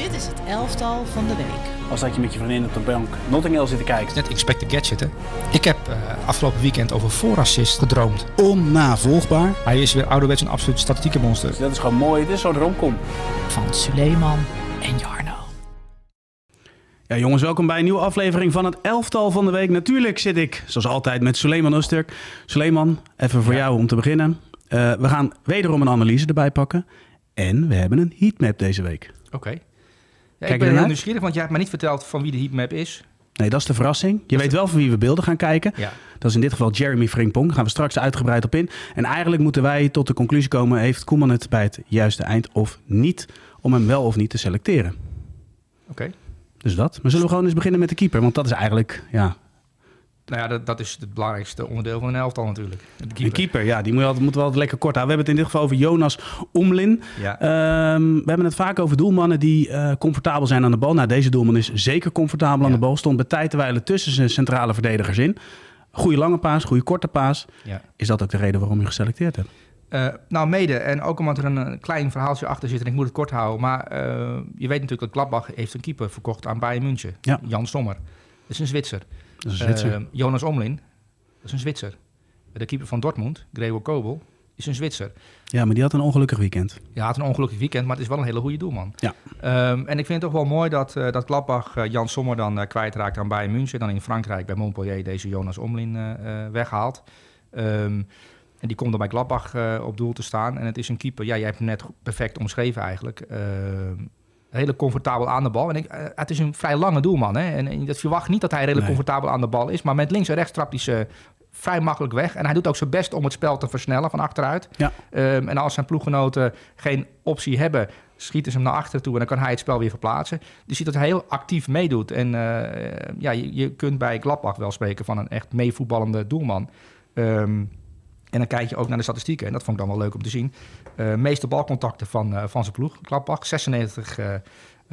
Dit is het elftal van de week. Als dat je met je vriendin op de bank Notting Hill zit te kijken. Net Inspector Gadget, hè? Ik heb uh, afgelopen weekend over voorassist gedroomd. Onnavolgbaar. Hij is weer ouderwets een absoluut statistieke monster. Dus dat is gewoon mooi. Dit is zo'n romcom. Van Suleiman en Jarno. Ja, jongens, welkom bij een nieuwe aflevering van het elftal van de week. Natuurlijk zit ik, zoals altijd, met Suleiman Usturk. Suleiman, even voor jou om te beginnen. Uh, we gaan wederom een analyse erbij pakken. En we hebben een heatmap deze week. Oké. Okay. Ja, ik ben heel nieuwsgierig, want jij hebt me niet verteld van wie de heatmap is. Nee, dat is de verrassing. Je weet wel van wie we beelden gaan kijken. Ja. Dat is in dit geval Jeremy Frimpong. Daar gaan we straks uitgebreid op in. En eigenlijk moeten wij tot de conclusie komen... heeft Koeman het bij het juiste eind of niet... om hem wel of niet te selecteren. Oké. Dus dat. Maar zullen we gewoon eens beginnen met de keeper? Want dat is eigenlijk ja, nou ja, dat, dat is het belangrijkste onderdeel van een elftal natuurlijk. De keeper. De keeper, ja, die moet altijd, moeten we altijd lekker kort houden. We hebben het in dit geval over Jonas Omlin. Ja. Ehm, we hebben het vaak over doelmannen die uh, comfortabel zijn aan de bal. Nou, deze doelman is zeker comfortabel aan de bal. Stond bij tijd te tussen zijn centrale verdedigers in. Goede lange paas, goede korte paas. Ja. Is dat ook de reden waarom je geselecteerd hebt? Uh, nou, mede. En ook omdat er een, klein verhaaltje achter zit. En ik moet het kort houden. Maar uh, je weet natuurlijk dat Gladbach heeft een keeper verkocht aan Bayern München. Ja. Jan Sommer. Dat is een Zwitser. Dat is een Zwitser. Uh, Jonas Omlin, dat is een Zwitser. De keeper van Dortmund, Gregor Kobel, is een Zwitser. Ja, maar die had een ongelukkig weekend. Ja, had een ongelukkig weekend, maar het is wel een hele goede doelman. Ja. Um, en ik vind het toch wel mooi dat, uh, dat Gladbach uh, Jan Sommer dan uh, kwijtraakt aan Bayern München. Dan in Frankrijk bij Montpellier deze Jonas Omlin weghaalt. Um, en die komt dan bij Gladbach op doel te staan. En het is een keeper, ja, jij hebt hem net perfect omschreven eigenlijk. Redelijk comfortabel aan de bal. En ik, uh, het is een vrij lange doelman. Hè? En, en dat verwacht niet dat hij redelijk comfortabel aan de bal is. Maar met links en rechts trapt hij ze vrij makkelijk weg. En hij doet ook zijn best om het spel te versnellen van achteruit. Ja. Um, en als zijn ploeggenoten geen optie hebben, schieten ze hem naar achteren toe en dan kan hij het spel weer verplaatsen. Dus je ziet dat hij heel actief meedoet. En uh, ja, je, je, kunt bij Gladbach wel spreken van een echt meevoetballende doelman. Um, en dan kijk je ook naar de statistieken. En dat vond ik dan wel leuk om te zien. Uh, meeste balcontacten van, uh, van zijn ploeg. Gladbach, 96 uh,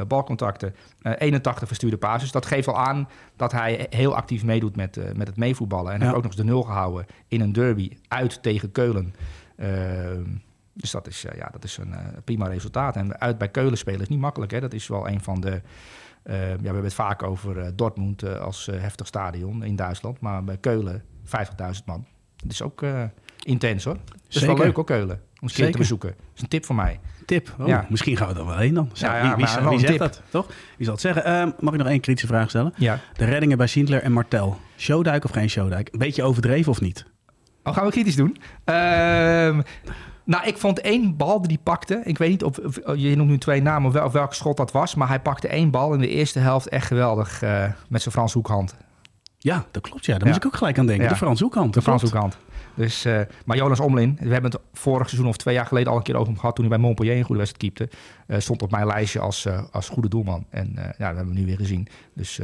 balcontacten. 81 verstuurde passes. Dat geeft al aan dat hij heel actief meedoet met, met het meevoetballen. En ja. heeft ook nog eens de nul gehouden in een derby uit tegen Keulen. Ehm, dus dat is, ja, dat is een prima resultaat. En uit bij Keulen spelen is niet makkelijk. Hè? Dat is wel een van de... ja, we hebben het vaak over Dortmund als heftig stadion in Duitsland. Maar bij Keulen 50.000 man. Dat is ook intens hoor. Dat is wel leuk hoor, Keulen. Om een te bezoeken. Dat is een tip voor mij. Tip? Oh, ja. Misschien gaan we er wel heen dan. ja, ja, wie, wie, wie zegt dat, toch? Wie zal het zeggen? Uh, mag ik nog één kritische vraag stellen? Ja. De reddingen bij Schindler en Martel. Showdijk of geen showdijk? Een beetje overdreven of niet? Oh, gaan we kritisch doen? Uh, nou, ik vond één bal die hij pakte. Ik weet niet of, of je noemt nu twee namen of, wel, of welke schot dat was. Maar hij pakte één bal in de eerste helft echt geweldig uh, met zijn Frans hoekhand. Ja, dat klopt. Ja, daar ja. moest ik ook gelijk aan denken. De Frans hoekhand. De Frans hoekhand. Dus, uh, maar Jonas Omlin, we hebben het vorig seizoen of twee jaar geleden al een keer over hem gehad... toen hij bij Montpellier een goede wedstrijd keepte. Uh, stond op mijn lijstje als, uh, als goede doelman. En ja, dat hebben we nu weer gezien. Dus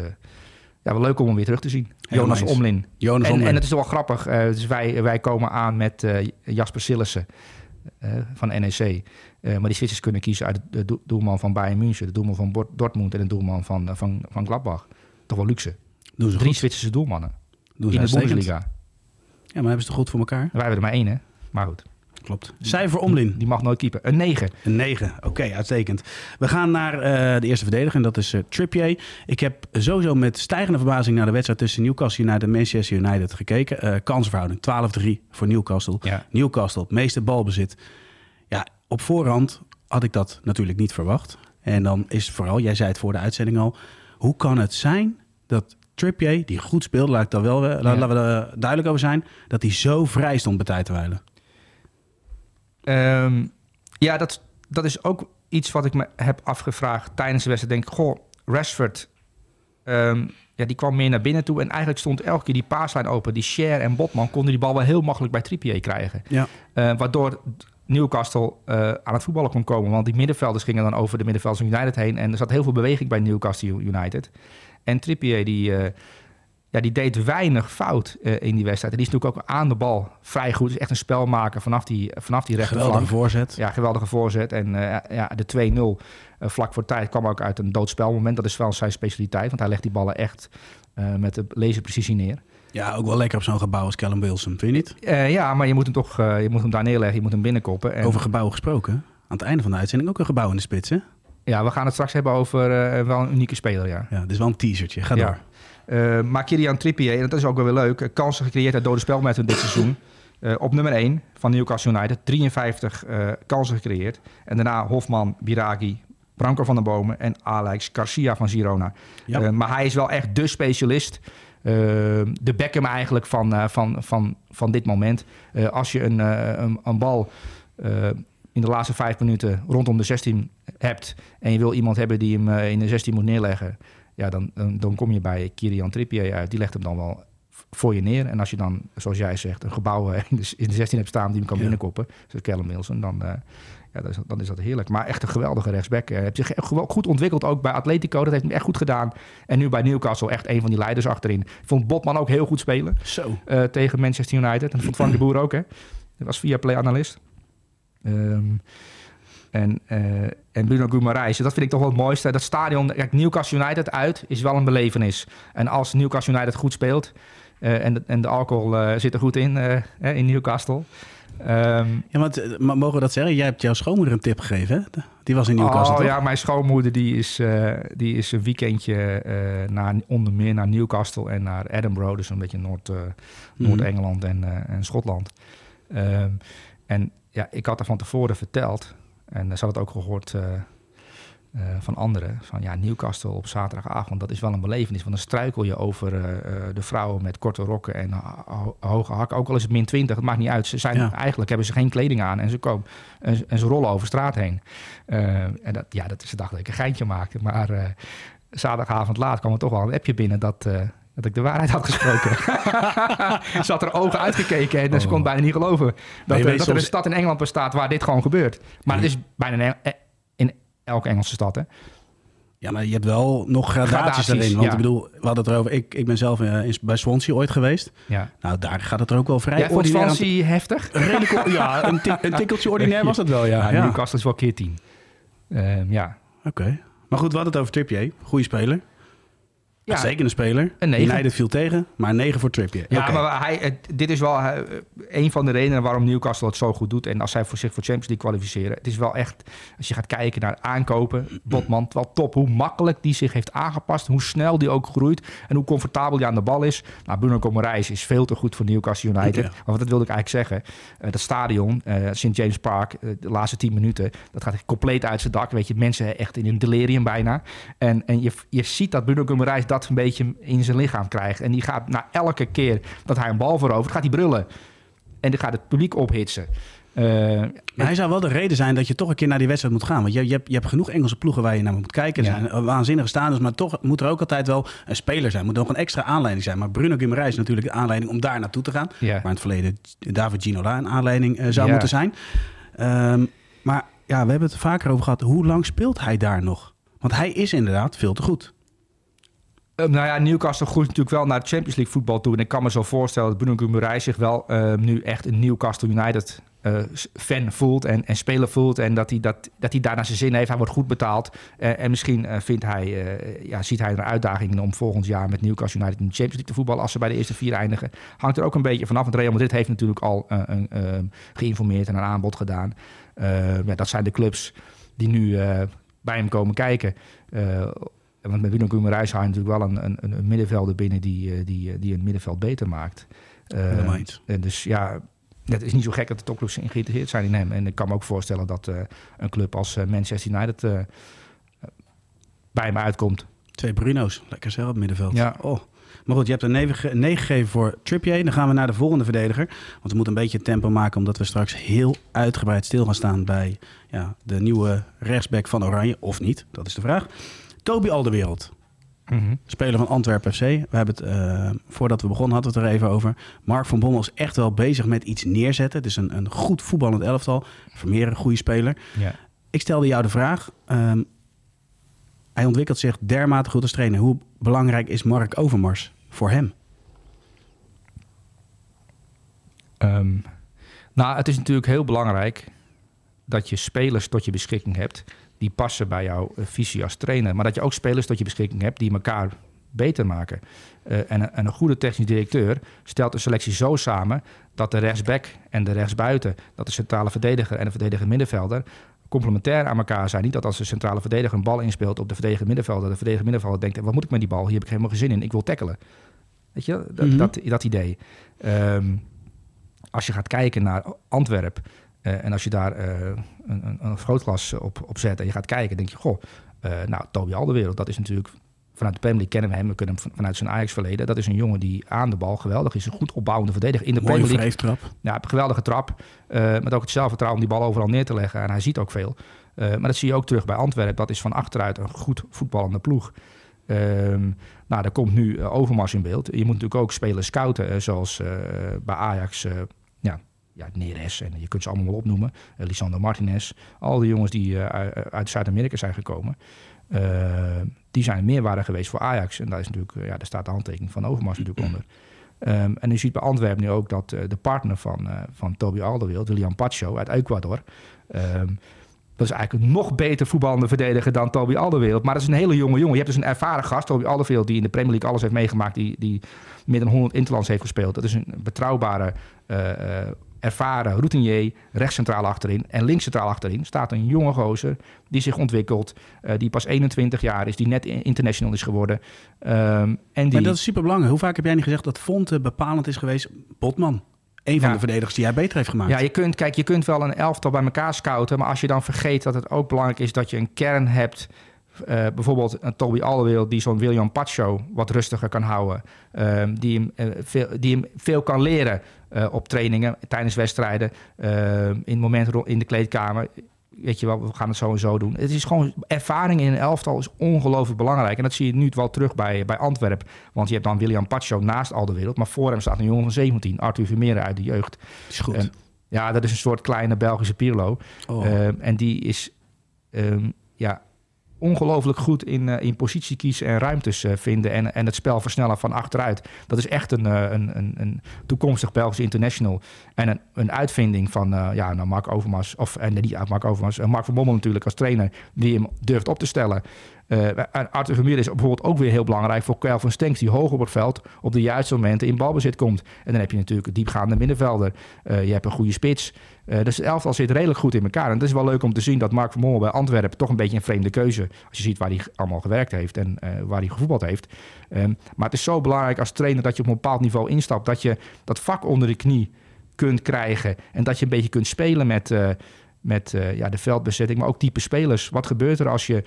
ja, wel leuk om hem weer terug te zien. Jonas Omlin. Jonas en, Omlin. En het is wel grappig. dus wij, wij komen aan met Jasper Sillissen van NEC. maar die Zwitsers kunnen kiezen uit de doelman van Bayern München... de doelman van Dortmund en de doelman van, van, van Gladbach. Toch wel luxe. Drie goed. Zwitserse doelmannen. Doen in de Bundesliga. Ja, maar hebben ze het goed voor elkaar? Wij hebben er maar één, hè? Maar goed. Klopt. Cijfer Omlin. Die mag nooit keeper. Een 9. Een 9. Oké, uitstekend. We gaan naar uh, de eerste verdediger en dat is uh, Trippier. Ik heb sowieso met stijgende verbazing naar de wedstrijd tussen Newcastle United en Manchester United gekeken. Uh, kansverhouding 12-3 voor Newcastle. Ja. Newcastle, meeste balbezit. Ja, op voorhand had ik dat natuurlijk niet verwacht. En dan is vooral, jij zei het voor de uitzending al, hoe kan het zijn dat Trippier, die goed speelde, laat ik daar wel, ja. laten we er duidelijk over zijn, dat hij zo vrij stond bij tijd te wijlen. Um, ja, dat, dat is ook iets wat ik me heb afgevraagd tijdens de wedstrijd. Denk, goh, Rashford, um, ja, die kwam meer naar binnen toe. En eigenlijk stond elke keer die paaslijn open. Die Share en Botman konden die bal wel heel makkelijk bij Trippier krijgen. Ja. Uh, waardoor Newcastle uh, aan het voetballen kon komen. Want die middenvelders gingen dan over de middenvelders United heen. En er zat heel veel beweging bij Newcastle United. En Trippier die, uh, ja, die deed weinig fout uh, in die wedstrijd. En die is natuurlijk ook aan de bal vrij goed. is echt een spelmaker vanaf die, vanaf die rechterflank. Geweldige voorzet. Ja, geweldige voorzet. En uh, ja, de 2-0 vlak voor tijd kwam ook uit een doodspelmoment. Dat is wel zijn specialiteit, want hij legt die ballen echt met de laserprecisie neer. Ja, ook wel lekker op zo'n gebouw als Callum Wilson, vind je niet? ja, maar je moet hem toch je moet hem daar neerleggen, je moet hem binnenkoppen. En... Over gebouwen gesproken, aan het einde van de uitzending ook een gebouw in de spits, hè? Ja, we gaan het straks hebben over wel een unieke speler, ja. Ja, dit is wel een teasertje. Ga door. Uh, maar Kirian Trippier, en dat is ook wel weer leuk, kansen gecreëerd uit dode spelmetten dit seizoen. Uh, op nummer 1 van Newcastle United, 53 uh, kansen gecreëerd. En daarna Hofman, Biragi, Branko van der Bomen en Alex Garcia van Girona. Ja. Maar hij is wel echt de specialist. de Beckham eigenlijk van, van, van, van dit moment. als je een, een, een, bal in de laatste vijf minuten rondom de 16 hebt... en je wil iemand hebben die hem in de 16 moet neerleggen ja, dan, dan, dan, kom je bij Kirian Trippier uit. Die legt hem dan wel voor je neer. En als je dan, zoals jij zegt, een gebouw eh, in de, in de 16 hebt staan die hem kan binnenkoppen, zoals Callum Wilson, dan, uh, ja, dan, is, dan is dat heerlijk. Maar echt een geweldige rechtsback. Uh, heb zich goed ontwikkeld ook bij Atletico. Dat heeft hem echt goed gedaan. En nu bij Newcastle echt een van die leiders achterin. Vond Botman ook heel goed spelen. Zo. Uh, tegen Manchester United. En dat vond Frank de Boer ook, hè. Dat was via play-analyst. Um, en, uh, en Bruno Guimaraes. Dat vind ik toch wel het mooiste. Dat stadion, kijk, Newcastle United uit is wel een belevenis. En als Newcastle United goed speelt... Uh, en, de, en de alcohol uh, zit er goed in, in Newcastle... Um, ja, want, mogen we dat zeggen? Jij hebt jouw schoonmoeder een tip gegeven, hè? Die was in Newcastle, Oh ja, mijn schoonmoeder die is, die is een weekendje naar, onder meer naar Newcastle en naar Edinburgh. Dus een beetje Noord, mhm. Noord-Engeland en, en Schotland. Um, en ja, ik had er van tevoren verteld en ze had het ook gehoord uh, uh, van anderen. Van ja, Newcastle op zaterdagavond, dat is wel een belevenis. Want dan struikel je over uh, de vrouwen met korte rokken en ho hoge hakken. Ook al is het min 20, het maakt niet uit. Ze zijn, ja. Eigenlijk hebben ze geen kleding aan en ze, komen, en, en ze rollen over straat heen. en dat, ja, dat is de dag dat ik een geintje maakte. Maar zaterdagavond laat kwam er toch wel een appje binnen dat dat ik de waarheid had gesproken. ze had er ogen uitgekeken en oh. ze kon bijna niet geloven dat, er, dat er een stad in Engeland bestaat waar dit gewoon gebeurt. Maar het is bijna in elke Engelse stad, hè? Ja, maar je hebt wel nog gradaties, erin. Want ik bedoel, we hadden het erover. Ik, ik ben zelf uh, bij Swansea ooit geweest. Ja. Nou, daar gaat het er ook wel vrij ja, ordinair. Swansea heftig? Redelijk, ja, een, tik, een tikkeltje ordinair was het wel, ja. ja, Newcastle is wel keer tien. Uh, ja. Oké. Maar goed, we hadden het over Trippier. Goede speler. Ja, zeker een speler. Een 9. United viel tegen, maar een 9 voor Trippier. Ja, maar hij, dit is wel uh, een van de redenen waarom Newcastle het zo goed doet. En als zij voor zich voor Champions League kwalificeren. Het is wel echt, als je gaat kijken naar aankopen, Botman, wel top. Hoe makkelijk die zich heeft aangepast, hoe snel die ook groeit en hoe comfortabel die aan de bal is. Nou, Bruno Comarijs is veel te goed voor Newcastle United. Maar wat wilde ik eigenlijk zeggen. Uh, dat stadion, uh, St. James Park, de laatste 10 minuten, dat gaat compleet uit zijn dak. Weet je, mensen echt in een delirium bijna. En, en je, je ziet dat Bruno Comarijs dat een beetje in zijn lichaam krijgt. En die gaat na elke keer dat hij een bal verovert, gaat hij brullen. En dan gaat het publiek ophitsen. Uh, maar hij zou wel de reden zijn dat je toch een keer naar die wedstrijd moet gaan. Want je, je, hebt, je hebt genoeg Engelse ploegen waar je naar moet kijken. Er zijn waanzinnige stadions, maar toch moet er ook altijd wel een speler zijn. Moet nog een extra aanleiding zijn. Maar Bruno Guimaraes is natuurlijk de aanleiding om daar naartoe te gaan. Ja. Waar in het verleden David Ginola een aanleiding uh, zou ja. moeten zijn. Um, maar ja, we hebben het vaker over gehad. Hoe lang speelt hij daar nog? Want hij is inderdaad veel te goed. Uh, nou ja, Newcastle groeit natuurlijk wel naar Champions League voetbal toe. En ik kan me zo voorstellen dat Bruno Guimaraes zich wel uh, nu echt een Newcastle United uh, fan voelt en, en speler voelt. En dat hij, dat, dat hij daar naar zijn zin heeft. Hij wordt goed betaald. en misschien vindt hij, ja, ziet hij een uitdaging om volgend jaar met Newcastle United in de Champions League te voetballen. Als ze bij de eerste vier eindigen. Hangt er ook een beetje vanaf. Want Real Madrid heeft natuurlijk al geïnformeerd en een aanbod gedaan. ja, dat zijn de clubs die nu bij hem komen kijken. Want met Bruno Guimaraes haal je natuurlijk wel een, een, een middenvelder binnen die, eh, die, eh, die een middenveld beter maakt. Uh, en dus ja, het is niet zo gek dat de topclubs geïnteresseerd zijn in hem. En ik kan me ook voorstellen dat uh, een club als Manchester United uh, bij hem uitkomt. Twee Bruno's, lekker zelf op middenveld. Ja. Oh. Maar goed, je hebt een 9, 9 gegeven voor Trippier. Dan gaan we naar de volgende verdediger. Want we moeten een beetje tempo maken... omdat we straks heel uitgebreid stil gaan staan... bij ja, de nieuwe rechtsback van Oranje. Of niet, dat is de vraag. Toby Alderwereld. Mm Speler van Antwerpen FC. We hebben het, uh, voordat we begonnen, hadden we het er even over. Mark van Bommel is echt wel bezig met iets neerzetten. Het is een, een goed voetballend elftal. Vermeer een goede speler. Ja. Ik stelde jou de vraag. Um, hij ontwikkelt zich dermate goed als trainer. Hoe belangrijk is Mark Overmars voor hem? Um, nou, het is natuurlijk heel belangrijk dat je spelers tot je beschikking hebt die passen bij jouw eh, visie als trainer. Maar dat je ook spelers tot je beschikking hebt die elkaar beter maken. Uh, en, en, een goede technisch directeur stelt een selectie zo samen dat de rechtsback en de rechtsbuiten, dat de centrale verdediger en de verdediger middenvelder, complementair aan elkaar zijn. Niet dat als de centrale verdediger een bal inspeelt op de verdediger middenvelder, de verdediger middenvelder denkt, wat moet ik met die bal? Hier heb ik helemaal geen zin in, ik wil tackelen. Weet je, dat, Mhm. dat, dat idee. Ehm, als je gaat kijken naar Antwerp eh, en als je daar eh, een, een, een grootglas op, op zet en je gaat kijken, denk je, goh, eh, nou, Toby Alderwereld, dat is natuurlijk vanuit de Premier League kennen we hem, we kunnen hem van- vanuit zijn Ajax-verleden. Dat is een jongen die aan de bal geweldig is, een goed opbouwende verdediger in de Mooie Premier League. vreeftrap. Ja, een geweldige trap. eh, met ook het zelfvertrouwen om die bal overal neer te leggen. En hij ziet ook veel. Eh, maar dat zie je ook terug bij Antwerpen. Dat is van achteruit een goed voetballende ploeg. Ehm, nou, daar komt nu eh, Overmars in beeld. Je moet natuurlijk ook spelers scouten, eh, zoals eh, bij Ajax. Eh, ja, Neres en je kunt ze allemaal wel opnoemen. Eh, Lisandro Martinez. Al die jongens die eh, uit- uit Zuid-Amerika zijn gekomen. eh, die zijn meerwaarde geweest voor Ajax. En daar, is natuurlijk, eh, ja, daar staat de handtekening van Overmars natuurlijk onder. Ehm, en u ziet bij Antwerpen nu ook dat eh, de partner van, eh van Toby Alderweireld, William Pacho uit Ecuador... ehm, dat is eigenlijk een nog beter voetballende verdediger dan Toby Alderweireld. Maar dat is een hele jonge jongen. Je hebt dus een ervaren gast, Toby Alderweireld... die in de Premier League alles heeft meegemaakt... die, die meer dan 100 interlands heeft gespeeld. Dat is een betrouwbare, eh, eh, ervaren routinier... rechtscentraal achterin en linkscentraal achterin... staat een jonge gozer die zich ontwikkelt... eh, die pas 21 jaar is, die net international is geworden. Ehm, en die... Maar dat is super belangrijk. Hoe vaak heb jij niet gezegd dat Fonte bepalend is geweest? Botman. Een van Ja. de verdedigers die hij beter heeft gemaakt. Ja, je kunt, kijk, je kunt wel een elftal bij elkaar scouten, maar als je dan vergeet dat het ook belangrijk is dat je een kern hebt, eh, bijvoorbeeld een Toby Alderweireld die zo'n William Pacho wat rustiger kan houden, ehm, die, hem, eh, veel, die hem veel kan leren eh, op trainingen, tijdens wedstrijden, ehm, in momenten in de kleedkamer. Weet je wel, we gaan het zo en zo doen. Het is gewoon ervaring in een elftal is ongelooflijk belangrijk. En dat zie je nu wel terug bij, bij Antwerp. Want je hebt dan William Pacho naast Alderweireld. Maar voor hem staat een jongen van 17, Arthur Vermeeren uit de jeugd. is goed. Ja, dat is een soort kleine Belgische Pirlo. Oh. Ehm, en die is ja, ongelooflijk goed in, eh, in positie kiezen en ruimtes eh, vinden. En, en het spel versnellen van achteruit. Dat is echt een, eh, een, een, een toekomstig Belgisch international. En een, een uitvinding van ja, nou Mark Overmars. Of en niet Mark Overmars. Mark van Bommel natuurlijk als trainer. Die hem durft op te stellen. En Arthur Vermeer is bijvoorbeeld ook weer heel belangrijk voor Kelvin Stenks, die hoog op het veld op de juiste momenten in balbezit komt. En dan heb je natuurlijk een diepgaande middenvelder. Je hebt een goede spits. Eh, dus het elftal zit redelijk goed in elkaar. En het is wel leuk om te zien dat Mark van Bommel bij Antwerpen toch een beetje een vreemde keuze. Als je ziet waar hij allemaal gewerkt heeft en eh, waar hij gevoetbald heeft. Ehm, maar het is zo belangrijk als trainer dat je op een bepaald niveau instapt. Dat je dat vak onder de knie kunt krijgen. En dat je een beetje kunt spelen met, eh, met ja, de veldbezetting, maar ook type spelers. Wat gebeurt er als je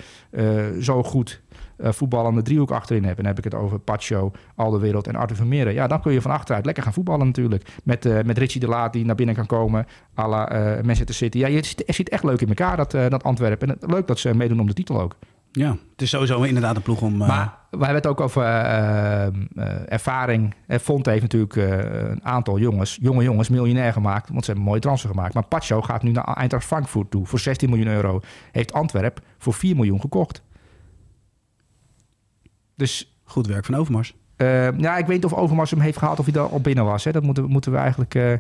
zo goed eh voetballende driehoek achterin hebt? En dan heb ik het over Pacho, Alderwereld en Arthur Vermeeren. Ja, dan kun je van achteruit lekker gaan voetballen natuurlijk. Met, eh, met Richie de Laat die naar binnen kan komen, à la eh, Manchester City. Ja, je ziet, het zit echt leuk in elkaar, dat, dat Antwerpen. En het- leuk dat ze meedoen om de titel ook. ja, het is sowieso inderdaad een ploeg om... Maar we hebben het ook over ervaring. Fonte heeft natuurlijk een aantal jongens, jonge jongens, miljonair gemaakt. Want ze hebben een mooie transfer gemaakt. Maar Pacho gaat nu naar Eintracht Frankfurt toe voor 16 miljoen euro. Heeft Antwerp voor 4 miljoen gekocht. Dus Goed werk van Overmars. eh, ja, ik weet niet of Overmars hem heeft gehaald of hij daar al binnen was. Hè. Dat moeten, we- moeten we eigenlijk eh,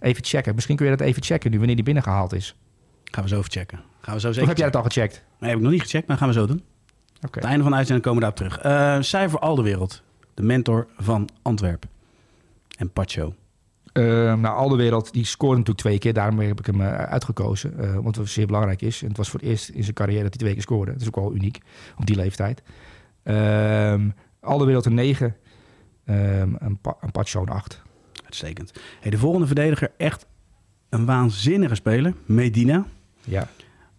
even checken. Misschien kun je dat even checken nu, wanneer die binnengehaald is. Gaan we zo even checken. Gaan we zo Of zeker heb jij dat al gecheckt? Nee, heb ik nog niet gecheckt, maar gaan we zo doen. Oké. Het einde van de uitzending komen we daarop terug. Eh cijfer Alderwereld. De mentor van Antwerpen. En Pacho. Uh, nou, Alderwereld, die scoorde natuurlijk twee keer. Daarom heb ik hem uitgekozen. eh, want het zeer belangrijk is. En het was voor het eerst in zijn carrière dat hij twee keer scoorde. Dat is ook wel uniek op die leeftijd. Alderwereld een 9. Ehm een, pa een Pacho een 8. Uitstekend. Hey, de volgende verdediger, echt een waanzinnige speler. Medina. Ja.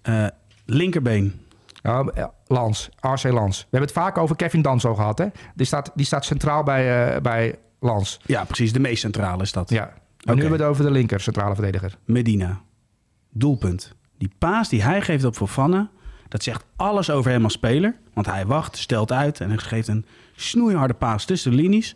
Eh, linkerbeen. Nou, Lans, RC Lans. We hebben het vaak over Kevin Danso gehad. Hè? Die, staat, die staat centraal bij, eh, bij Lans. Ja, precies. De meest centrale is dat. Ja. Maar nu hebben we het over de linker centrale verdediger. Medina. Doelpunt. Die paas die hij geeft op Fofana, dat zegt alles over hem als speler. Want hij wacht, stelt uit en hij geeft een snoeiharde paas tussen de linies.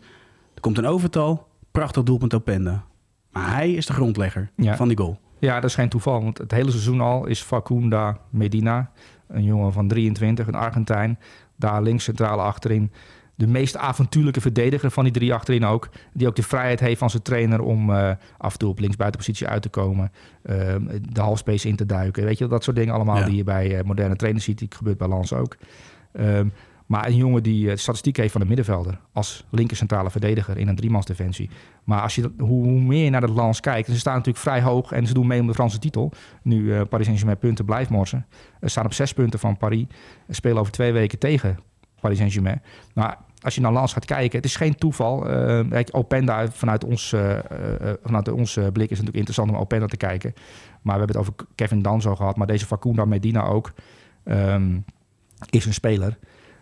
Er komt een overtal. Prachtig doelpunt Openda. Maar hij is de grondlegger Ja. van die goal. Ja, dat is geen toeval. Want het hele seizoen al is Facunda Medina, een jongen van 23, een Argentijn, daar links centrale achterin. De meest avontuurlijke verdediger van die drie achterin ook. Die ook de vrijheid heeft van zijn trainer om eh, af en toe op linksbuitenpositie uit te komen. ehm, de halfspace in te duiken. Weet je, dat soort dingen allemaal Ja. die je bij eh, moderne trainers ziet. Die gebeurt bij Lans ook. Ehm, Maar een jongen die statistiek heeft van de middenvelder als linker centrale verdediger in een driemansdefensie. Maar als je, hoe, hoe meer je naar het lans kijkt, ze staan natuurlijk vrij hoog en ze doen mee om de Franse titel. Nu uh, Paris Saint-Germain punten blijft morsen. Ze staan op zes punten van Paris. Spelen over twee weken tegen Paris Saint-Germain. Maar als je naar Lans gaat kijken, het is geen toeval. Uh, kijk, Openda vanuit ons, uh, vanuit onze blik is het natuurlijk interessant om Openda te kijken. Maar we hebben het over Kevin Danzo gehad, maar deze Facunda Medina ook. Um, is een speler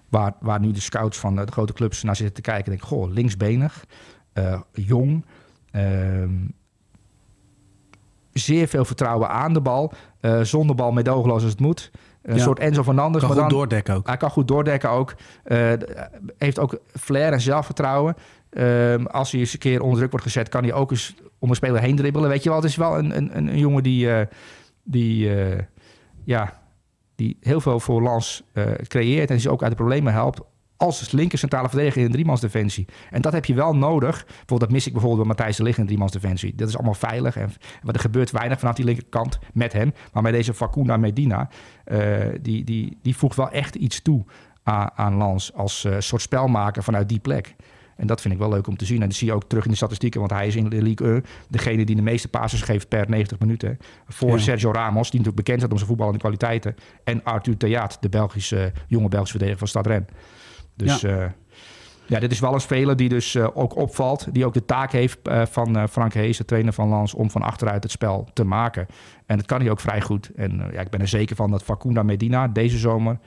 waar, waar nu de scouts van de grote clubs naar zitten te kijken. Denk, goh, linksbenig, jong, uh, zeer veel vertrouwen aan de bal. zonder bal medogeloos als het moet. Een soort Enzo Fernandes. Kan maar goed doordekken ook. Hij kan goed doordekken ook. Uh, heeft ook flair en zelfvertrouwen. Uh, als hij eens een keer onder druk wordt gezet, kan hij ook eens om een speler heen dribbelen. Weet je wel, het is wel een, een, een jongen die, uh, die, ja, die heel veel voor Lans creëert en ze ook uit de problemen helpt als linker centrale verdediger in een driemansdefensie. En dat heb je wel nodig. Bijvoorbeeld, dat mis ik bijvoorbeeld bij Matthijs de Ligt in een driemansdefensie. Dat is allemaal veilig. En er gebeurt weinig vanaf die linkerkant met hem. Maar met deze Facunda Medina, uh, die, die, die voegt wel echt iets toe aan, aan Lans als uh, soort spelmaker vanuit die plek. En dat vind ik wel leuk om te zien. En dat zie je ook terug in de statistieken. Want hij is in de League 1 degene die de meeste passes geeft per 90 minuten. Voor ja. Sergio Ramos, die natuurlijk bekend staat om zijn voetballende kwaliteiten. En Arthur Theaat, de Belgische, jonge Belgische verdediger van Stad Ren. Dus ja. Uh, ja, dit is wel een speler die dus uh, ook opvalt. Die ook de taak heeft uh, van Frank Hees, de trainer van Lans, om van achteruit het spel te maken. En dat kan hij ook vrij goed. En ja, ik ben er zeker van dat Facunda Medina deze zomer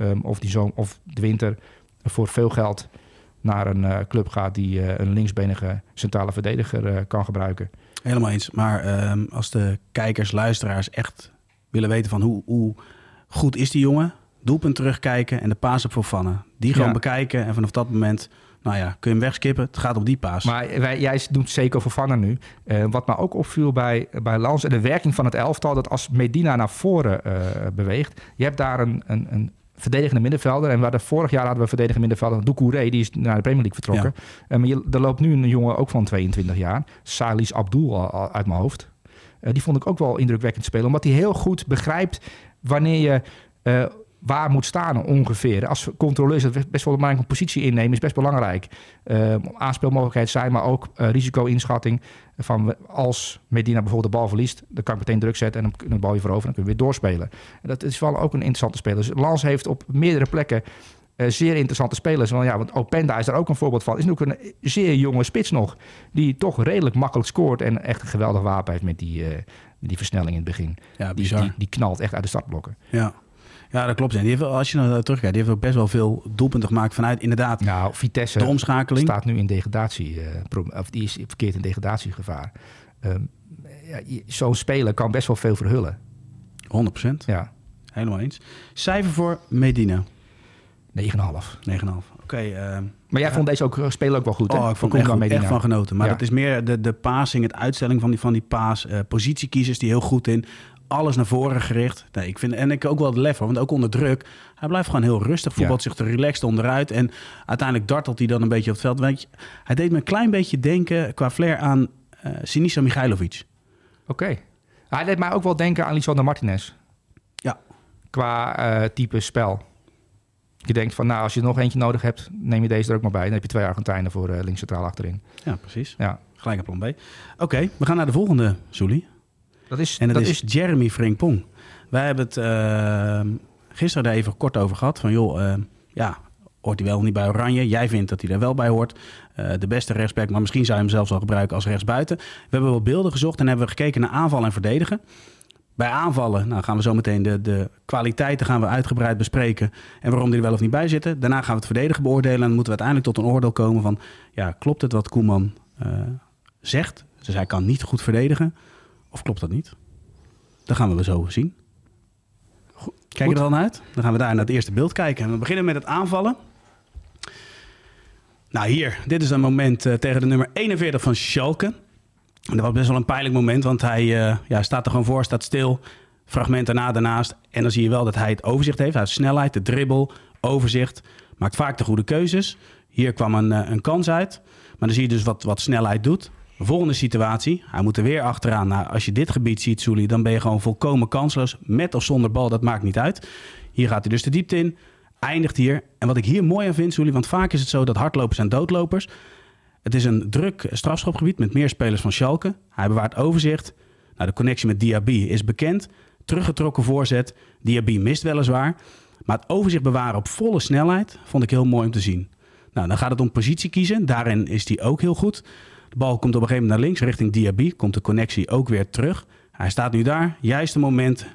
um, of, die zomer, of de winter voor veel geld naar een club gaat die een linksbenige centrale verdediger kan gebruiken. Helemaal eens. Maar um, als de kijkers, luisteraars echt willen weten van hoe, hoe goed is die jongen, doelpunt terugkijken en de paas op voor. Die gewoon ja. bekijken en vanaf dat moment, nou ja, kun je hem wegskippen. Het gaat om die paas. Maar wij, jij doet zeker voor Vannen nu. Uh, wat me ook opviel bij, bij Lans en de werking van het elftal, dat als Medina naar voren uh, beweegt, je hebt daar een, een, een verdedigende middenvelder. En waar de vorig jaar hadden we verdedigende middenvelder Doucouré, die is naar de Premier League vertrokken. Ja. Uh, maar je, er loopt nu een jongen ook van 22 jaar, Salis Abdul uit mijn hoofd. die vond ik ook wel indrukwekkend spelen, omdat hij heel goed begrijpt wanneer je waar moet staan ongeveer. Als controleur is het best wel belangrijk een positie innemen, is best belangrijk. Uh, aanspeelmogelijkheid zijn, maar ook uh, risico-inschatting. Van als Medina bijvoorbeeld de bal verliest, dan kan ik meteen druk zetten en dan de bal weer veroveren en dan kun je weer doorspelen. En dat is wel ook een interessante speler. Dus Lans heeft op meerdere plekken uh, zeer interessante spelers. Want, ja, want Openda is daar ook een voorbeeld van. Is ook een zeer jonge spits nog, die toch redelijk makkelijk scoort en echt een geweldig wapen heeft met die, die versnelling in het begin. Ja, bizar. Die, die, die knalt echt uit de startblokken. Ja. Ja, dat klopt. En die heeft, als je nou terugkijkt, die heeft ook best wel veel doelpunten gemaakt vanuit inderdaad nou, Vitesse de omschakeling. staat nu in degradatie, uh, of die is verkeerd in degradatiegevaar. Um, ja, Zo'n speler kan best wel veel verhullen. 100% Ja. Helemaal eens. Cijfer voor Medina? 9,5. 9,5. Oké. Okay, uh, maar jij vond deze ook spelen ook wel goed, hè? Oh, ik vond er echt, echt van genoten. Maar ja. dat is meer de, de passing, het uitstelling van die, van die paas. Uh, positiekiezers die heel goed in alles naar voren gericht. Nee, ik vind, en ik ook wel het lef, want ook onder druk. Hij blijft gewoon heel rustig, voetbalt ja. zich er relaxed onderuit. En uiteindelijk dartelt hij dan een beetje op het veld. Weet je, hij deed me een klein beetje denken qua flair aan uh, Sinisa Michailovic. Oké. Okay. Hij deed mij ook wel denken aan Lisandro Martinez. Ja. Qua uh, type spel. Je denkt van, nou, als je nog eentje nodig hebt, neem je deze er ook maar bij. Dan heb je twee Argentijnen voor uh, links centraal achterin. Ja, precies. Ja. Gelijk plan B. Oké, okay, we gaan naar de volgende, Soelie. Dat is, en dat, dat is, is, Jeremy Frimpong. Wij hebben het uh, gisteren daar even kort over gehad. Van joh, uh, ja, hoort hij wel niet bij Oranje? Jij vindt dat hij er wel bij hoort. Uh, de beste rechtsback, maar misschien zou je hem zelfs al gebruiken als rechtsbuiten. We hebben wat beelden gezocht en hebben we gekeken naar aanvallen en verdedigen. Bij aanvallen nou gaan we zo meteen de, de kwaliteiten gaan we uitgebreid bespreken. En waarom die er wel of niet bij zitten. Daarna gaan we het verdedigen beoordelen. En dan moeten we uiteindelijk tot een oordeel komen van... ja, klopt het wat Koeman zegt? Dus hij kan niet goed verdedigen. Of klopt dat niet? Dat gaan we zo zien. Kijk er dan uit? Dan gaan we daar naar het eerste beeld kijken. En we beginnen met het aanvallen. Nou hier, dit is een moment uh, tegen de nummer 41 van Schalke. En dat was best wel een pijnlijk moment, want hij uh, ja, staat er gewoon voor, staat stil. Fragment daarna daarnaast. En dan zie je wel dat hij het overzicht heeft. Hij heeft snelheid, de dribbel, overzicht. Maakt vaak de goede keuzes. Hier kwam een, uh, een kans uit. Maar dan zie je dus wat, wat snelheid doet. Volgende situatie. Hij moet er weer achteraan. Nou, als je dit gebied ziet, Soelie, dan ben je gewoon volkomen kansloos. Met of zonder bal, dat maakt niet uit. Hier gaat hij dus de diepte in. eindigt hier. En wat ik hier mooi aan vind, Sully, want vaak is het zo dat hardlopers zijn doodlopers. Het is een druk strafschopgebied met meer spelers van Schalke. Hij bewaart overzicht. Nou, de connectie met Diaby is bekend. Teruggetrokken voorzet. Diaby mist weliswaar. Maar het overzicht bewaren op volle snelheid vond ik heel mooi om te zien. Nou, dan gaat het om positie kiezen. Daarin is hij ook heel goed. De bal komt op een gegeven moment naar links richting Diaby. Komt de connectie ook weer terug. Hij staat nu daar. Juiste moment